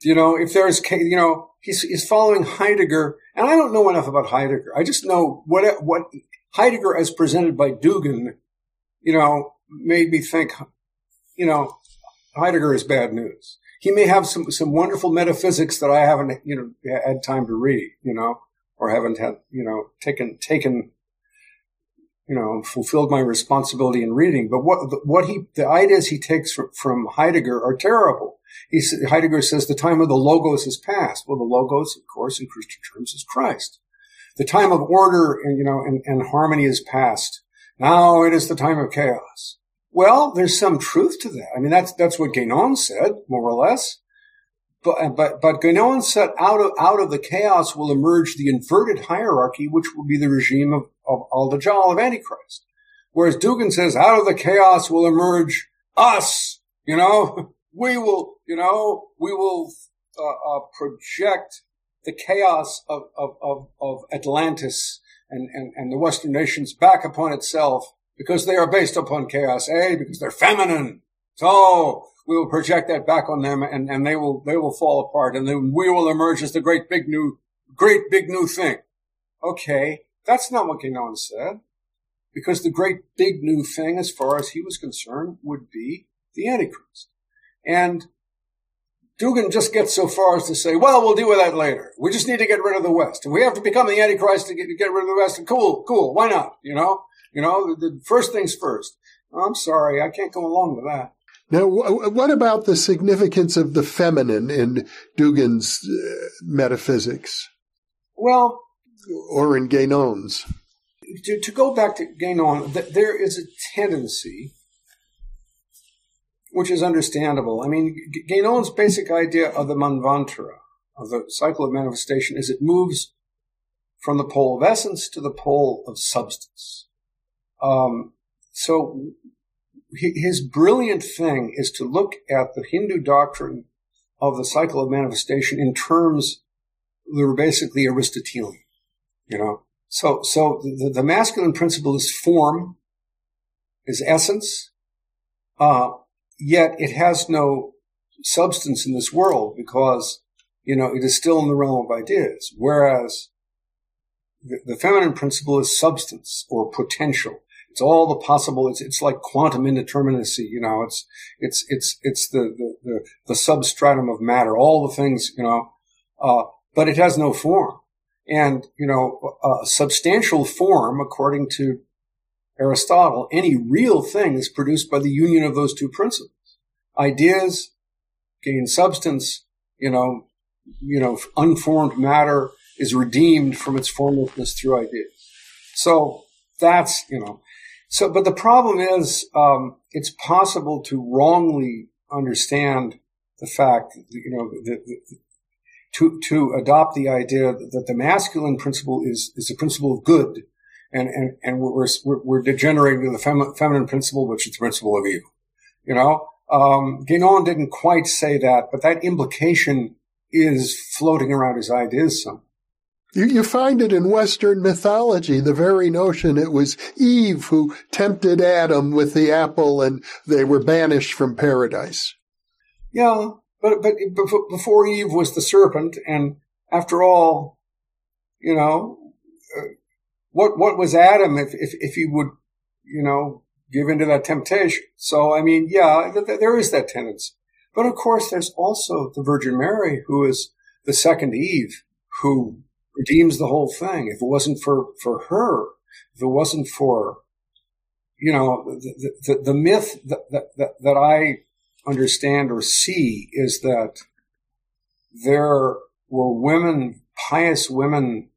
you know, if there's, you know, he's, he's following Heidegger, and I don't know enough about Heidegger. I just know what what Heidegger, as presented by Dugin, you know, made me think, you know, Heidegger is bad news. He may have some some wonderful metaphysics that I haven't, you know, had time to read, you know, or haven't had, you know, taken taken you know, fulfilled my responsibility in reading. But what, what he, the ideas he takes from, from Heidegger are terrible. He, Heidegger says the time of the logos is past. Well, the logos, of course, in Christian terms is Christ. The time of order and, you know, and, and harmony is past. Now it is the time of chaos. Well, there's some truth to that. I mean, that's, that's what Guénon said, more or less. But, but, but Guénon said out of, out of the chaos will emerge the inverted hierarchy, which will be the regime of, of Al-Dajjal of Antichrist. Whereas Dugin says out of the chaos will emerge us, you know, [LAUGHS] we will, you know, we will, uh, uh, project the chaos of, of, of, of Atlantis and, and, and the Western nations back upon itself because they are based upon chaos, eh? Because they're feminine. So we will project that back on them and, and they will, they will fall apart and then we will emerge as the great big new, great big new thing. Okay. That's not what Guénon said because the great big new thing, as far as he was concerned, would be the Antichrist. And Dugin just gets so far as to say, well, we'll deal with that later. We just need to get rid of the West. And we have to become the Antichrist to get, to get rid of the West. And cool, cool. Why not? You know, you know, the, the first things first. I'm sorry. I can't go along with that. Now, what about the significance of the feminine in Dugin's uh, metaphysics? Well, or in Guénon's? To, to go back to Guénon, th- there is a tendency, which is understandable. I mean, Guénon's basic idea of the Manvantara, of the cycle of manifestation, is it moves from the pole of essence to the pole of substance. Um, so his brilliant thing is to look at the Hindu doctrine of the cycle of manifestation in terms that are basically Aristotelian, you know. So, so the, the masculine principle is form, is essence, uh, yet it has no substance in this world because, you know, it is still in the realm of ideas. Whereas the, the feminine principle is substance or potential. It's all the possible. It's, it's like quantum indeterminacy. You know, it's, it's, it's, it's the, the, the, the substratum of matter, all the things, you know, uh, but it has no form. And, you know, a substantial form, according to Aristotle, any real thing is produced by the union of those two principles. Ideas gain substance, you know, you know, unformed matter is redeemed from its formlessness through ideas. So that's, you know, so, but the problem is, um, it's possible to wrongly understand the fact, you know, the, the, to, to adopt the idea that the masculine principle is, is the principle of good. And, and, and we're, we're, we're degenerating to the fem- feminine principle, which is the principle of evil. You know, um, Guénon didn't quite say that, but that implication is floating around his ideas. You, you find it in Western mythology, the very notion it was Eve who tempted Adam with the apple and they were banished from paradise. Yeah, but, but before Eve was the serpent, and after all, you know, uh, what what was Adam if, if if he would, you know, give into that temptation? So I mean, yeah, th- there is that tendency, but of course, there's also the Virgin Mary, who is the second Eve, who redeems the whole thing. If it wasn't for for her, if it wasn't for you know the the, the myth that, that that I understand or see is that there were women, pious women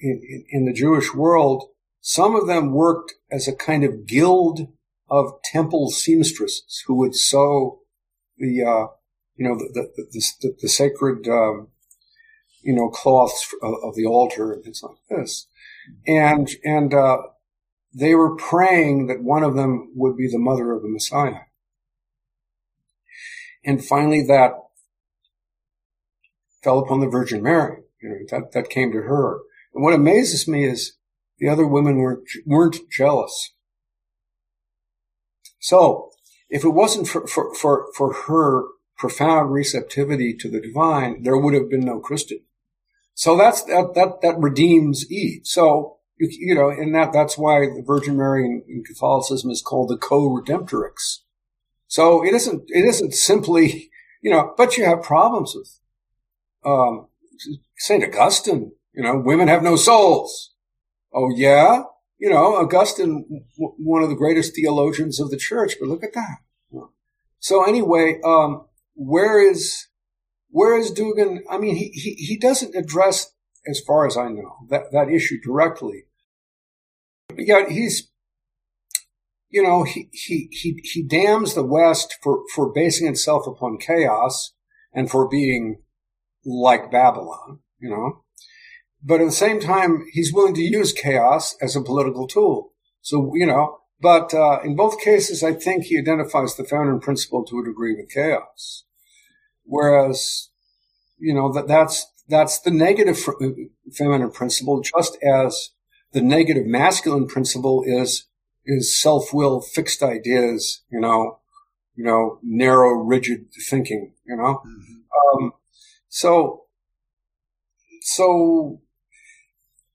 in, in, in, the Jewish world. Some of them worked as a kind of guild of temple seamstresses who would sew the, uh, you know, the, the, the, the sacred, um, you know, cloths of, the altar and things like this. And, and, uh, they were praying that one of them would be the mother of the Messiah. And finally, that fell upon the Virgin Mary. You know, that, that came to her. And what amazes me is the other women weren't, weren't jealous. So, if it wasn't for, for, for, for her profound receptivity to the divine, there would have been no Christian. So that's, that, that, that redeems Eve. So, you, you know, and that, that's why the Virgin Mary in, in Catholicism is called the co-redemptrix. So it isn't, it isn't simply, you know, but you have problems with, um, St. Augustine, you know, women have no souls. Oh yeah? You know, Augustine, w- one of the greatest theologians of the church, but look at that. So anyway, um, where is, where is Dugin? I mean, he, he, he doesn't address, as far as I know, that, that issue directly. But yet he's you know, he, he, he, he damns the West for, for basing itself upon chaos and for being like Babylon, you know. But at the same time, he's willing to use chaos as a political tool. So, you know, but uh, in both cases, I think he identifies the founding principle to a degree with chaos. Whereas, you know, that that's, that's the negative feminine principle, just as the negative masculine principle is is self-will, fixed ideas, you know, you know, narrow, rigid thinking, you know. Mm-hmm. Um, so, so,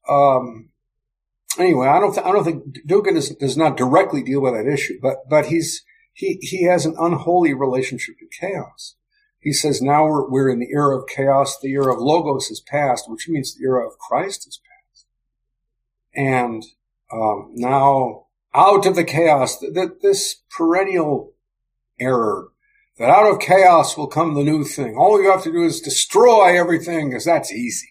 um, anyway, I don't, th- I don't think Dugin is, does not directly deal with that issue, but, but he's, he, he has an unholy relationship to chaos. He says now we're, we're in the era of chaos. The era of logos is past, which means the era of Christ is past. And, um, now out of the chaos, that this perennial error, that out of chaos will come the new thing. All you have to do is destroy everything because that's easy.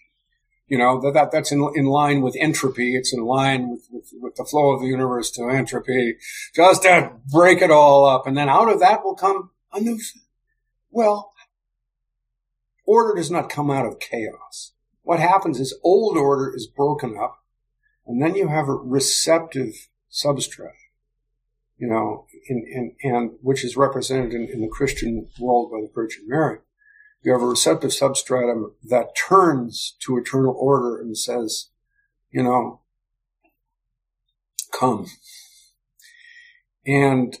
You know, that, that that's in, in line with entropy. It's in line with, with, with the flow of the universe to entropy. Just to break it all up. And then out of that will come a new thing. Well, order does not come out of chaos. What happens is old order is broken up and then you have a receptive substrate, you know, in, in, and which is represented in, in the Christian world by the Virgin Mary. You have a receptive substratum that turns to eternal order and says, you know, come. And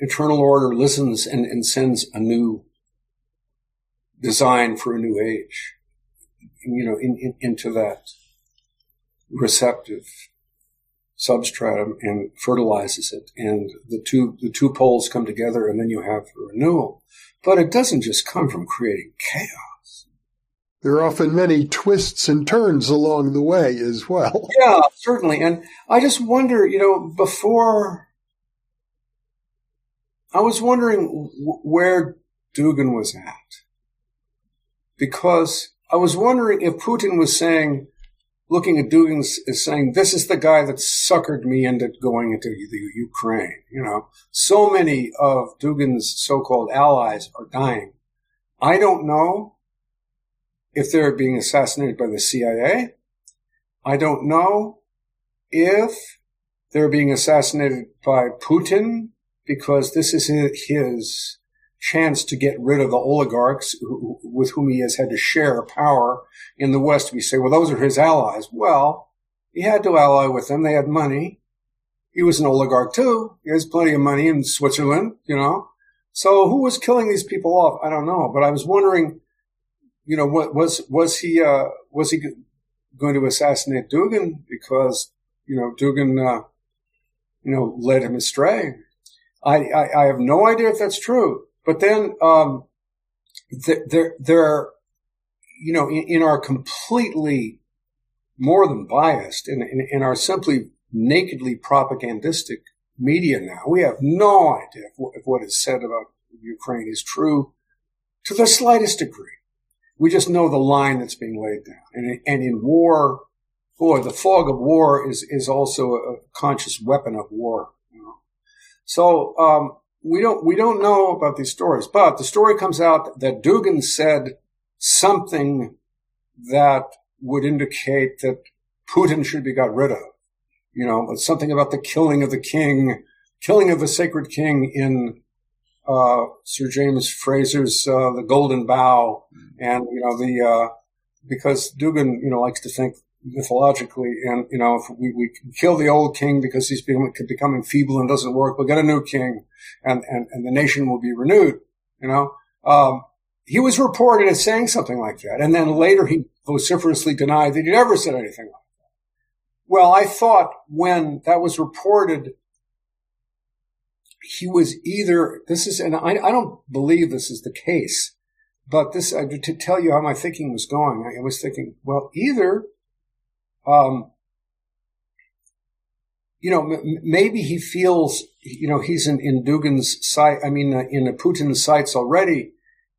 eternal order listens and, and sends a new design for a new age, you know, in, in, into that receptive substratum and fertilizes it. And the two, the two poles come together and then you have renewal. But it doesn't just come from creating chaos. There are often many twists and turns along the way as well. [LAUGHS] Yeah, certainly. And I just wonder, you know, before I was wondering where Dugin was at. Because I was wondering if Putin was saying, looking at Dugin is saying, this is the guy that suckered me into going into the Ukraine. You know, so many of Dugin's so-called allies are dying. I don't know if they're being assassinated by the CIA. I don't know if they're being assassinated by Putin because this is his chance to get rid of the oligarchs who, with whom he has had to share power in the West. We say, well, those are his allies. Well, he had to ally with them. They had money. He was an oligarch too. He has plenty of money in Switzerland, you know. So who was killing these people off? I don't know, but I was wondering, you know, what was was he uh, was he going to assassinate Dugin because you know Dugin uh, you know led him astray? I, I, I have no idea if that's true. But then um, there, there, you know, in, in, our completely more than biased and in, in, our simply nakedly propagandistic media now, we have no idea if, if what is said about Ukraine is true to the slightest degree. We just know the line that's being laid down. And, and in war, boy, the fog of war is, is also a conscious weapon of war. You know? So, um, we don't we don't know about these stories, but the story comes out that Dugin said something that would indicate that Putin should be got rid of. You know, something about the killing of the king, killing of the sacred king in uh, Sir James Frazer's uh, The Golden Bough, and you know the uh, because Dugin you know likes to think mythologically. And, you know, if we, we kill the old king because he's becoming, becoming feeble and doesn't work, we'll get a new king and, and, and the nation will be renewed, you know. Um, he was reported as saying something like that. And then later he vociferously denied that he'd ever said anything like that. Well, I thought when that was reported, he was either, this is, and I, I don't believe this is the case, but this, uh, to tell you how my thinking was going, I was thinking, well, either um, you know, m- maybe he feels, you know, he's in, in Dugin's sight, I mean, uh, in Putin's sights already.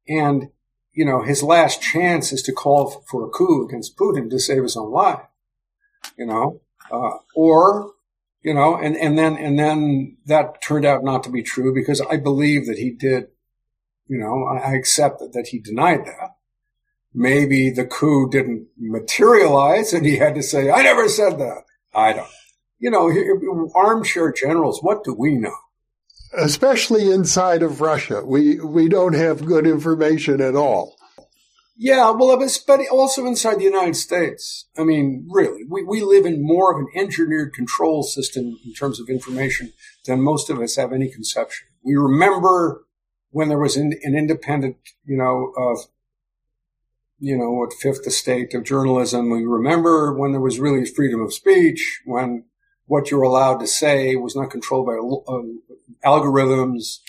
And, you know, his last chance is to call for a coup against Putin to save his own life, you know, uh, or, you know, and, and then, and then that turned out not to be true because I believe that he did, you know, I, I accept that, that he denied that maybe the coup didn't materialize and he had to say, I never said that. I don't. You know, armchair generals, what do we know? Especially inside of Russia. We, we don't have good information at all. Yeah, well, but also inside the United States. I mean, really, we, we live in more of an engineered control system in terms of information than most of us have any conception. We remember when there was an, an independent, you know, uh, you know, what fifth estate of journalism. We remember when there was really freedom of speech, when what you were allowed to say was not controlled by uh, algorithms.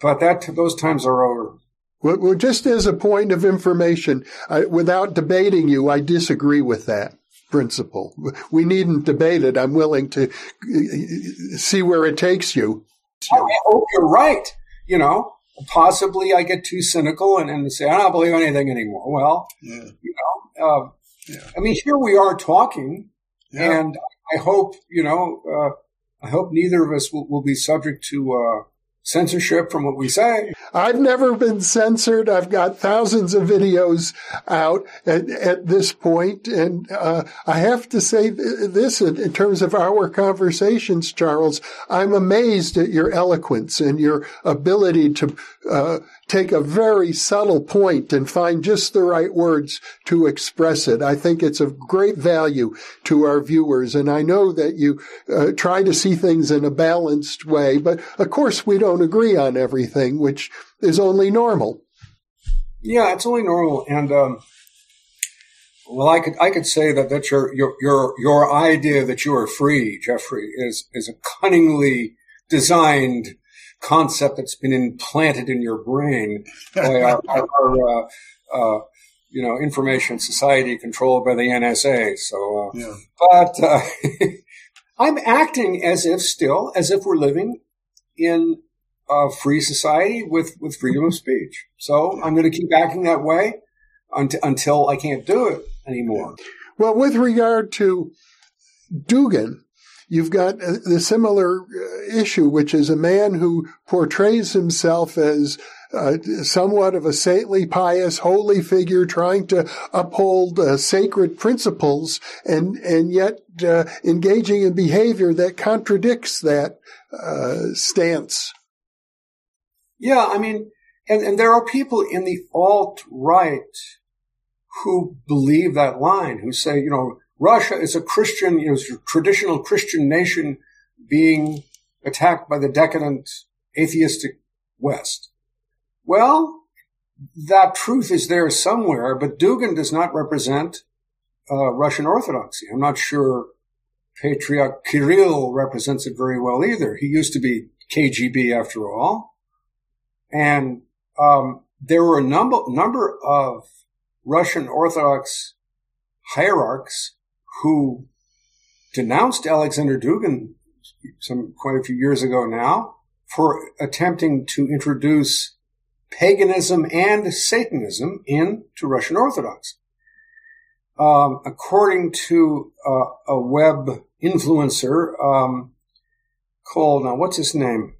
But that those times are over. Well, just as a point of information, I, without debating you, I disagree with that principle. We needn't debate it. I'm willing to uh, see where it takes you. I hope you're right. You know, possibly I get too cynical and, and say, I don't believe anything anymore. Well, yeah. you know, uh, yeah. I mean, here we are talking yeah. and I hope, you know, uh, I hope neither of us will, will be subject to, uh, censorship from what we say. I've never been censored. I've got thousands of videos out at, at this point, and uh, I have to say this in terms of our conversations, Charles. I'm amazed at your eloquence and your ability to uh, take a very subtle point and find just the right words to express it. I think it's of great value to our viewers. And I know that you uh, try to see things in a balanced way, but of course we don't agree on everything, which is only normal. Yeah, it's only normal. And, um, well, I could I could say that that your your your your idea that you are free, Jeffrey, is is a cunningly designed concept that's been implanted in your brain by our, our, uh, uh, you know information society controlled by the NSA. So, uh, yeah. but uh, [LAUGHS] I'm acting as if still as if we're living in a free society with with freedom of speech. So I'm going to keep acting that way until until I can't do it anymore. Well, with regard to Dugin, you've got the similar uh, issue, which is a man who portrays himself as uh, somewhat of a saintly, pious, holy figure trying to uphold uh, sacred principles and, and yet uh, engaging in behavior that contradicts that uh, stance. Yeah, I mean, and, and there are people in the alt right who believe that line, who say, you know, Russia is a Christian, you know, traditional Christian nation being attacked by the decadent atheistic West. Well, that truth is there somewhere, but Dugin does not represent uh, Russian Orthodoxy. I'm not sure Patriarch Kirill represents it very well either. He used to be KGB after all. And um, there were a number, number of Russian Orthodox hierarchs who denounced Alexander Dugin some quite a few years ago now for attempting to introduce paganism and Satanism into Russian Orthodox. Um, according to uh, a web influencer um, called now, what's his name?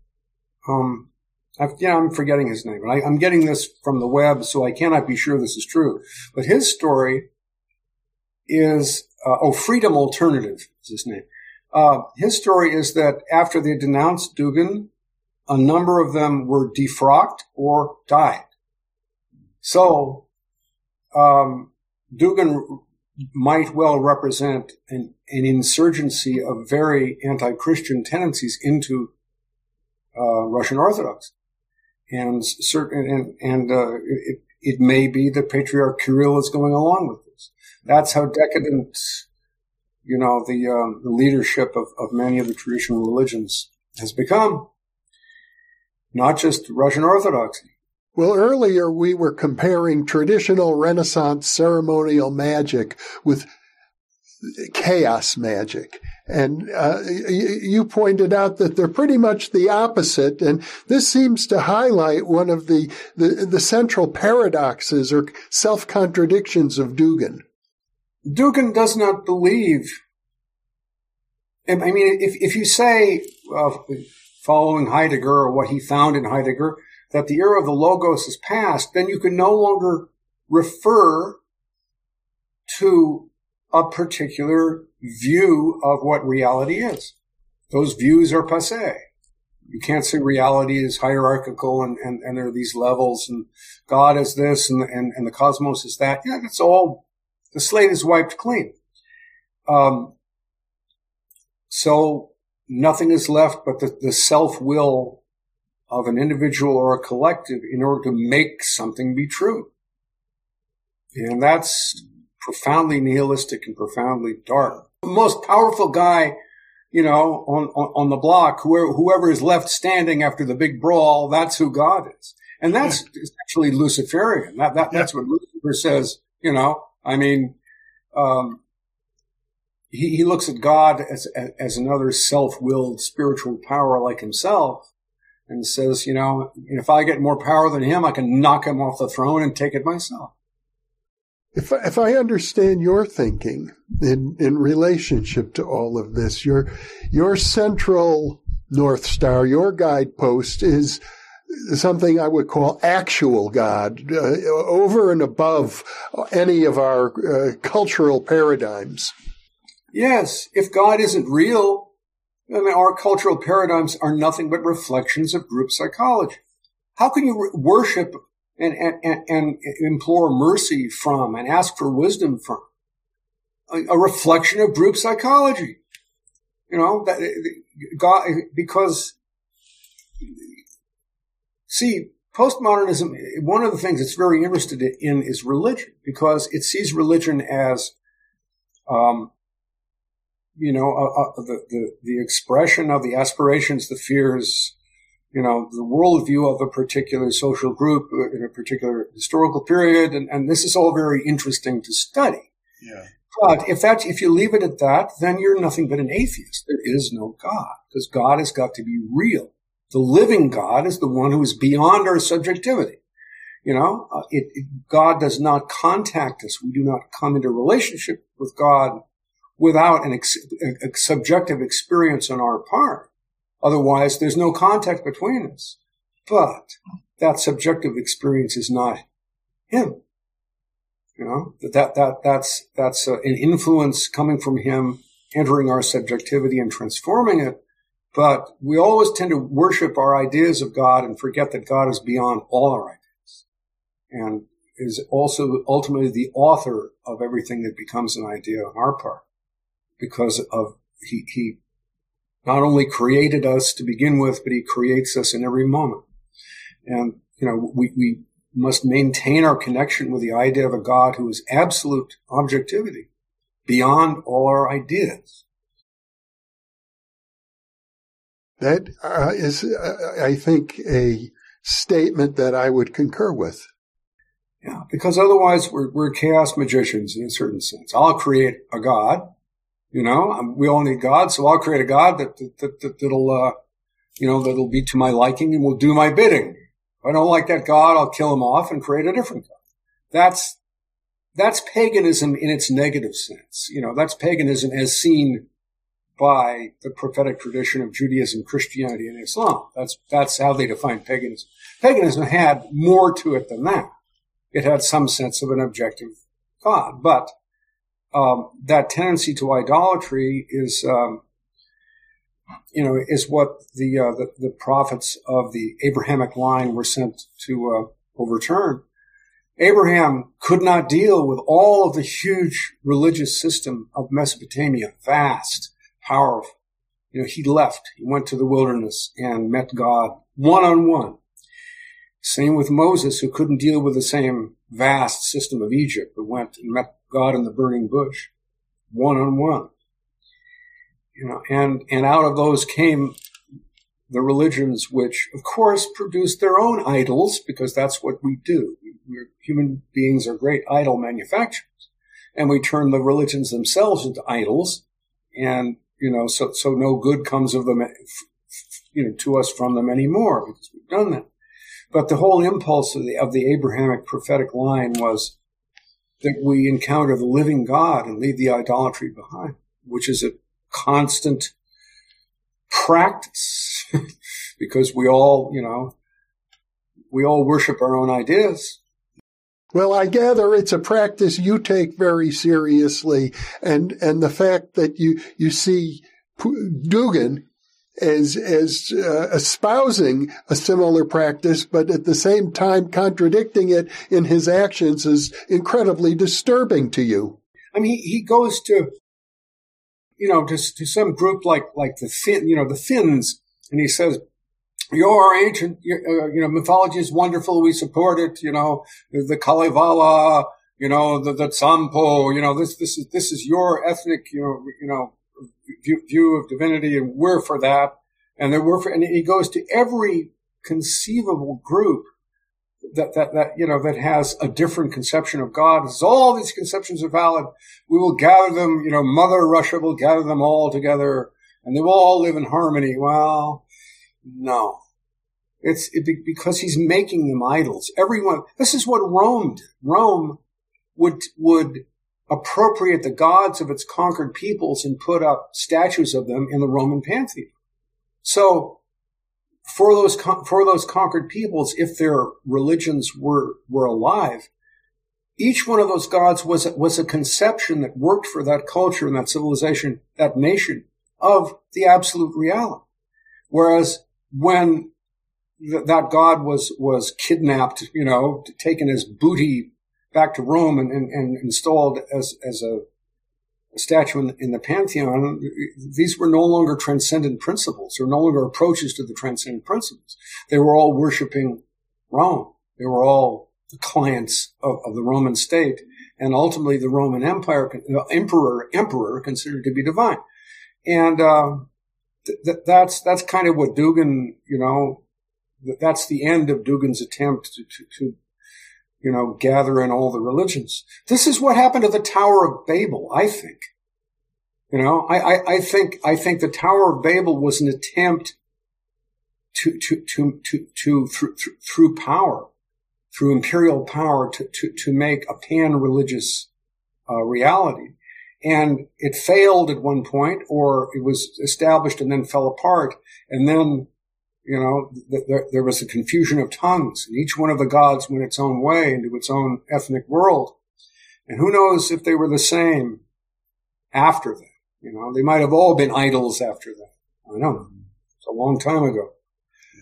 Um, I, yeah, I'm forgetting his name. I, am getting this from the web, so I cannot be sure this is true. But his story is, uh, oh, Freedom Alternative is his name. Uh, his story is that after they denounced Dugin, a number of them were defrocked or died. So, um, Dugin might well represent an, an insurgency of very anti-Christian tendencies into uh, Russian Orthodox and certain and and uh, it, it may be that Patriarch Kirill is going along with this. That's how decadent, you know, the, um, the leadership of, of many of the traditional religions has become. Not just Russian Orthodoxy. Well, earlier we were comparing traditional Renaissance ceremonial magic with chaos magic. And uh, you pointed out that they're pretty much the opposite. And this seems to highlight one of the, the, the central paradoxes or self contradictions of Dugin. Dugin does not believe. I mean, if, if you say, uh, following Heidegger or what he found in Heidegger, that the era of the Logos is past, then you can no longer refer to a particular view of what reality is. Those views are passe. You can't say reality is hierarchical and, and, and there are these levels and God is this and, and, and the cosmos is that. Yeah, that's all, the slate is wiped clean. Um, so nothing is left but the, the self will of an individual or a collective in order to make something be true. And that's profoundly nihilistic and profoundly dark. The most powerful guy, you know, on, on, on the block, whoever, whoever is left standing after the big brawl, that's who God is. And that's yeah. actually Luciferian. That, that, that's what Lucifer says, you know, I mean, um, he, he looks at God as, as another self-willed spiritual power like himself and says, you know, if I get more power than him, I can knock him off the throne and take it myself. If if I understand your thinking in in relationship to all of this, your your central north star, your guidepost is something I would call actual God, uh, over and above any of our uh, cultural paradigms. Yes, if God isn't real, I mean, our cultural paradigms are nothing but reflections of group psychology. how can you worship and, and, and, implore mercy from and ask for wisdom from? A, a reflection of group psychology. You know, that, God, because, see, postmodernism, one of the things it's very interested in is religion because it sees religion as, um, you know, uh, uh, the, the, the expression of the aspirations, the fears, you know, the worldview of a particular social group in a particular historical period. And, and this is all very interesting to study. Yeah. But if that, if you leave it at that, then you're nothing but an atheist. There is no God because God has got to be real. The living God is the one who is beyond our subjectivity. You know, uh, it, it, God does not contact us. We do not come into relationship with God without an ex, a, a subjective experience on our part. Otherwise, there's no contact between us. But that subjective experience is not Him. You know, that, that, that's, that's uh, an influence coming from Him entering our subjectivity and transforming it. But we always tend to worship our ideas of God and forget that God is beyond all our ideas and is also ultimately the author of everything that becomes an idea on our part because of he, he not only created us to begin with, but he creates us in every moment. And, you know, we, we must maintain our connection with the idea of a God who is absolute objectivity beyond all our ideas. That uh, is, uh, I think, a statement that I would concur with. Yeah, because otherwise we're, we're chaos magicians in a certain sense. I'll create a God, you know, um, we all need God, so I'll create a God that, that, that, that'll, uh, you know, that'll be to my liking and will do my bidding. If I don't like that God, I'll kill him off and create a different God. That's, that's paganism in its negative sense. You know, that's paganism as seen by the prophetic tradition of Judaism, Christianity, and Islam. That's, that's how they define paganism. Paganism had more to it than that. It had some sense of an objective God, but um, that tendency to idolatry is, um, you know, is what the, uh, the, the prophets of the Abrahamic line were sent to uh, overturn. Abraham could not deal with all of the huge religious system of Mesopotamia, vast, powerful. You know, he left. He went to the wilderness and met God one on one. Same with Moses, who couldn't deal with the same vast system of Egypt, but went and met God in the burning bush, one on one. You know, and, and out of those came the religions which, of course, produced their own idols, because that's what we do. We're, human beings are great idol manufacturers. And we turn the religions themselves into idols. And, you know, so, so no good comes of them, you know, to us from them anymore because we've done that. But the whole impulse of the, of the Abrahamic prophetic line was that we encounter the living God and leave the idolatry behind, which is a constant practice [LAUGHS] because we all, you know, we all worship our own ideas. Well, I gather it's a practice you take very seriously, and and the fact that you you see Dugin as as uh, espousing a similar practice, but at the same time contradicting it in his actions is incredibly disturbing to you. I mean, he, he goes to, you know, to, to some group like like the Finn, you know, the Finns, and he says, "Your ancient, uh, you know, mythology is wonderful. We support it. You know, the Kalevala." You know the, the Sampo, you know this this is this is your ethnic, you know, you know view, view of divinity, and we're for that. And there were, for, and he goes to every conceivable group that, that, that, you know, that has a different conception of God. As all these conceptions are valid, we will gather them, you know, Mother Russia will gather them all together and they will all live in harmony. Well, no. It's it, because he's making them idols. Everyone, this is what Rome did. Rome would, would appropriate the gods of its conquered peoples and put up statues of them in the Roman pantheon. So for those, for those conquered peoples, if their religions were, were alive, each one of those gods was, was a conception that worked for that culture and that civilization, that nation of the absolute reality. Whereas when th- that god was was kidnapped, you know, taken as booty back to Rome and, and, and installed as as a, statue in, in, the pantheon. These were no longer transcendent principles, or no longer approaches to the transcendent principles. They were all worshiping Rome. They were all the clients of, of the Roman state, and ultimately the Roman Empire, emperor, emperor considered to be divine. And uh, th- that's that's kind of what Dugin, you know, that's the end of Dugin's attempt to, to, to, you know, gather in all the religions. This is what happened to the Tower of Babel, I think. You know, I, I, I think I think the Tower of Babel was an attempt to to to to, to through, through power, through imperial power, to to to make a pan religious uh, reality and it failed at one point or it was established and then fell apart and then you know th- th- there was a confusion of tongues and each one of the gods went its own way into its own ethnic world. And who knows if they were the same after that you know? They might have all been idols after that. I don't know. It's a long time ago.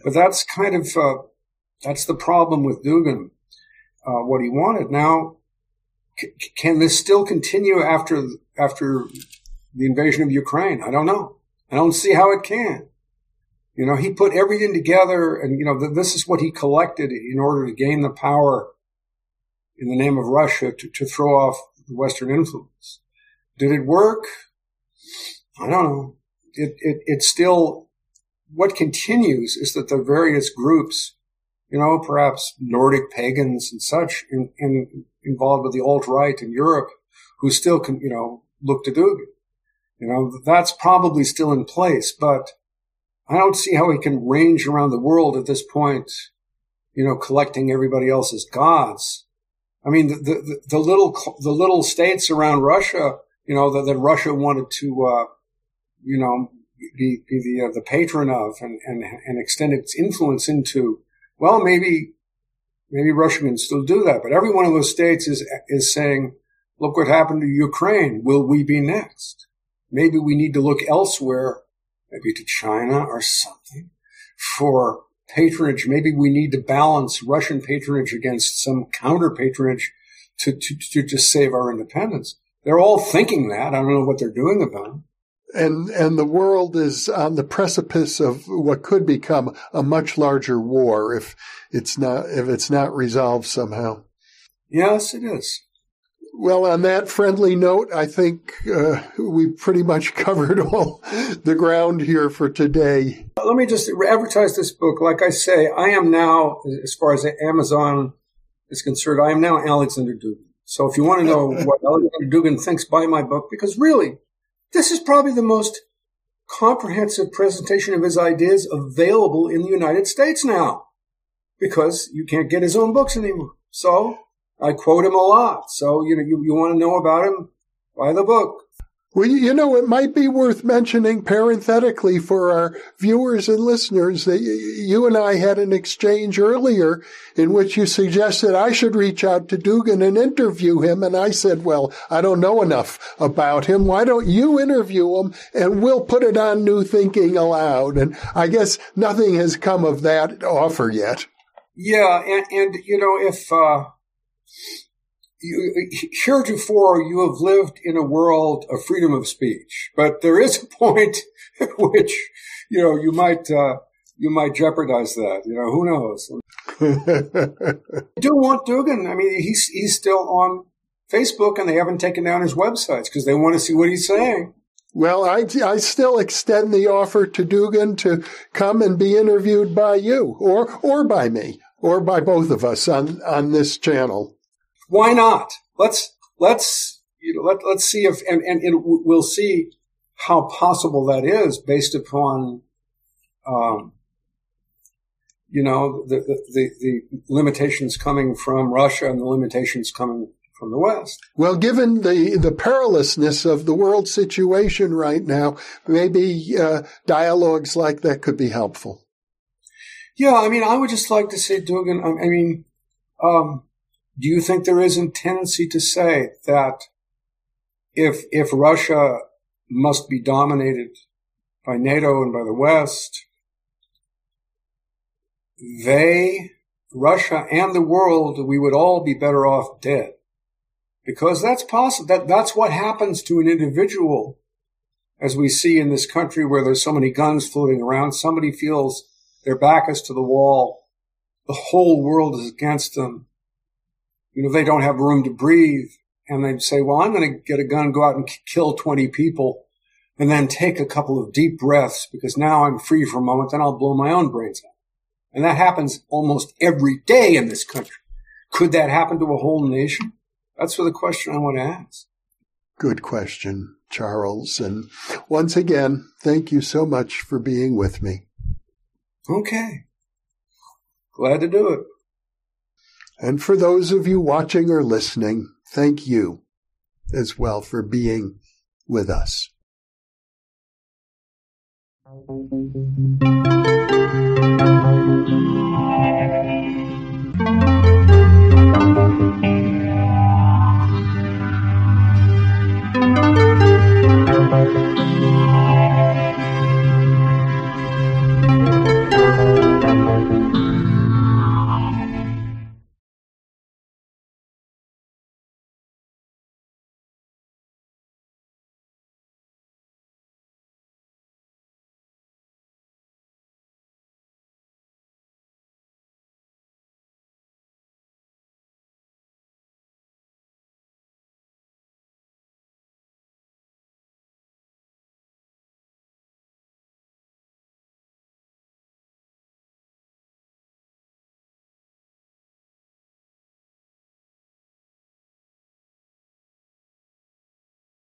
But that's kind of uh, that's the problem with dugin uh, what he wanted. Now can this still continue after after the invasion of Ukraine? I don't know. I don't see how it can. You know, he put everything together, and you know, th- this is what he collected in order to gain the power in the name of Russia to, to throw off the Western influence. Did it work? I don't know. It, it, it still, what continues is that the various groups, you know, perhaps Nordic pagans and such in, in involved with the alt-right in Europe who still can, you know, look to Dugin. You know, that's probably still in place, but I don't see how he can range around the world at this point, you know, collecting everybody else's gods. I mean, the, the, the little, the little states around Russia, you know, that, that Russia wanted to, uh, you know, be, be the, uh, the patron of and, and, and extend its influence into, well, maybe Maybe Russia can still do that, but every one of those states is is saying, "Look what happened to Ukraine. Will we be next? Maybe we need to look elsewhere, maybe to China or something, for patronage. Maybe we need to balance Russian patronage against some counter patronage to to to just save our independence." They're all thinking that. I don't know what they're doing about it and and the world is on the precipice of what could become a much larger war if it's not if it's not resolved somehow. Yes, it is. Well, on that friendly note, I think uh, we pretty much [LAUGHS] covered all the ground here for today. Let me just advertise this book. Like I say, I am now, as far as Amazon is concerned, I am now Alexander Dugin. So if you want to know [LAUGHS] what Alexander Dugin thinks, buy my book because really, this is probably the most comprehensive presentation of his ideas available in the United States now because you can't get his own books anymore. So I quote him a lot. So, you know, you, you want to know about him, buy the book. Well, you know, it might be worth mentioning parenthetically for our viewers and listeners that you and I had an exchange earlier in which you suggested I should reach out to Dugin and interview him. And I said, well, I don't know enough about him. Why don't you interview him and we'll put it on New Thinking Allowed? And I guess nothing has come of that offer yet. Yeah. And, and you know, if, uh, you, heretofore you have lived in a world of freedom of speech, but there is a point at [LAUGHS] which you know you might uh, you might jeopardize that. You know, who knows? I [LAUGHS] do want Dugin. I mean, he's he's still on Facebook, and they haven't taken down his websites because they want to see what he's saying. Well, I, I still extend the offer to Dugin to come and be interviewed by you, or or by me, or by both of us on on this channel why not? Let's let's you know let let's see if and and, and we'll see how possible that is based upon um, you know the, the the limitations coming from Russia and the limitations coming from the West. Well, given the the perilousness of the world situation right now, maybe uh, dialogues like that could be helpful. Yeah, I mean, I would just like to say, Dugin. I mean, um, do you think there is a tendency to say that if if Russia must be dominated by NATO and by the West, they, Russia, and the world, we would all be better off dead. Because that's possible. That, that's what happens to an individual, as we see in this country where there's so many guns floating around. Somebody feels their back is to the wall. The whole world is against them. You know, they don't have room to breathe. And they say, well, I'm going to get a gun, go out and kill 20 people and then take a couple of deep breaths because now I'm free for a moment. Then I'll blow my own brains out. And that happens almost every day in this country. Could that happen to a whole nation? That's the question I want to ask. Good question, Charles. And once again, thank you so much for being with me. Okay. Glad to do it. And for those of you watching or listening, thank you as well for being with us.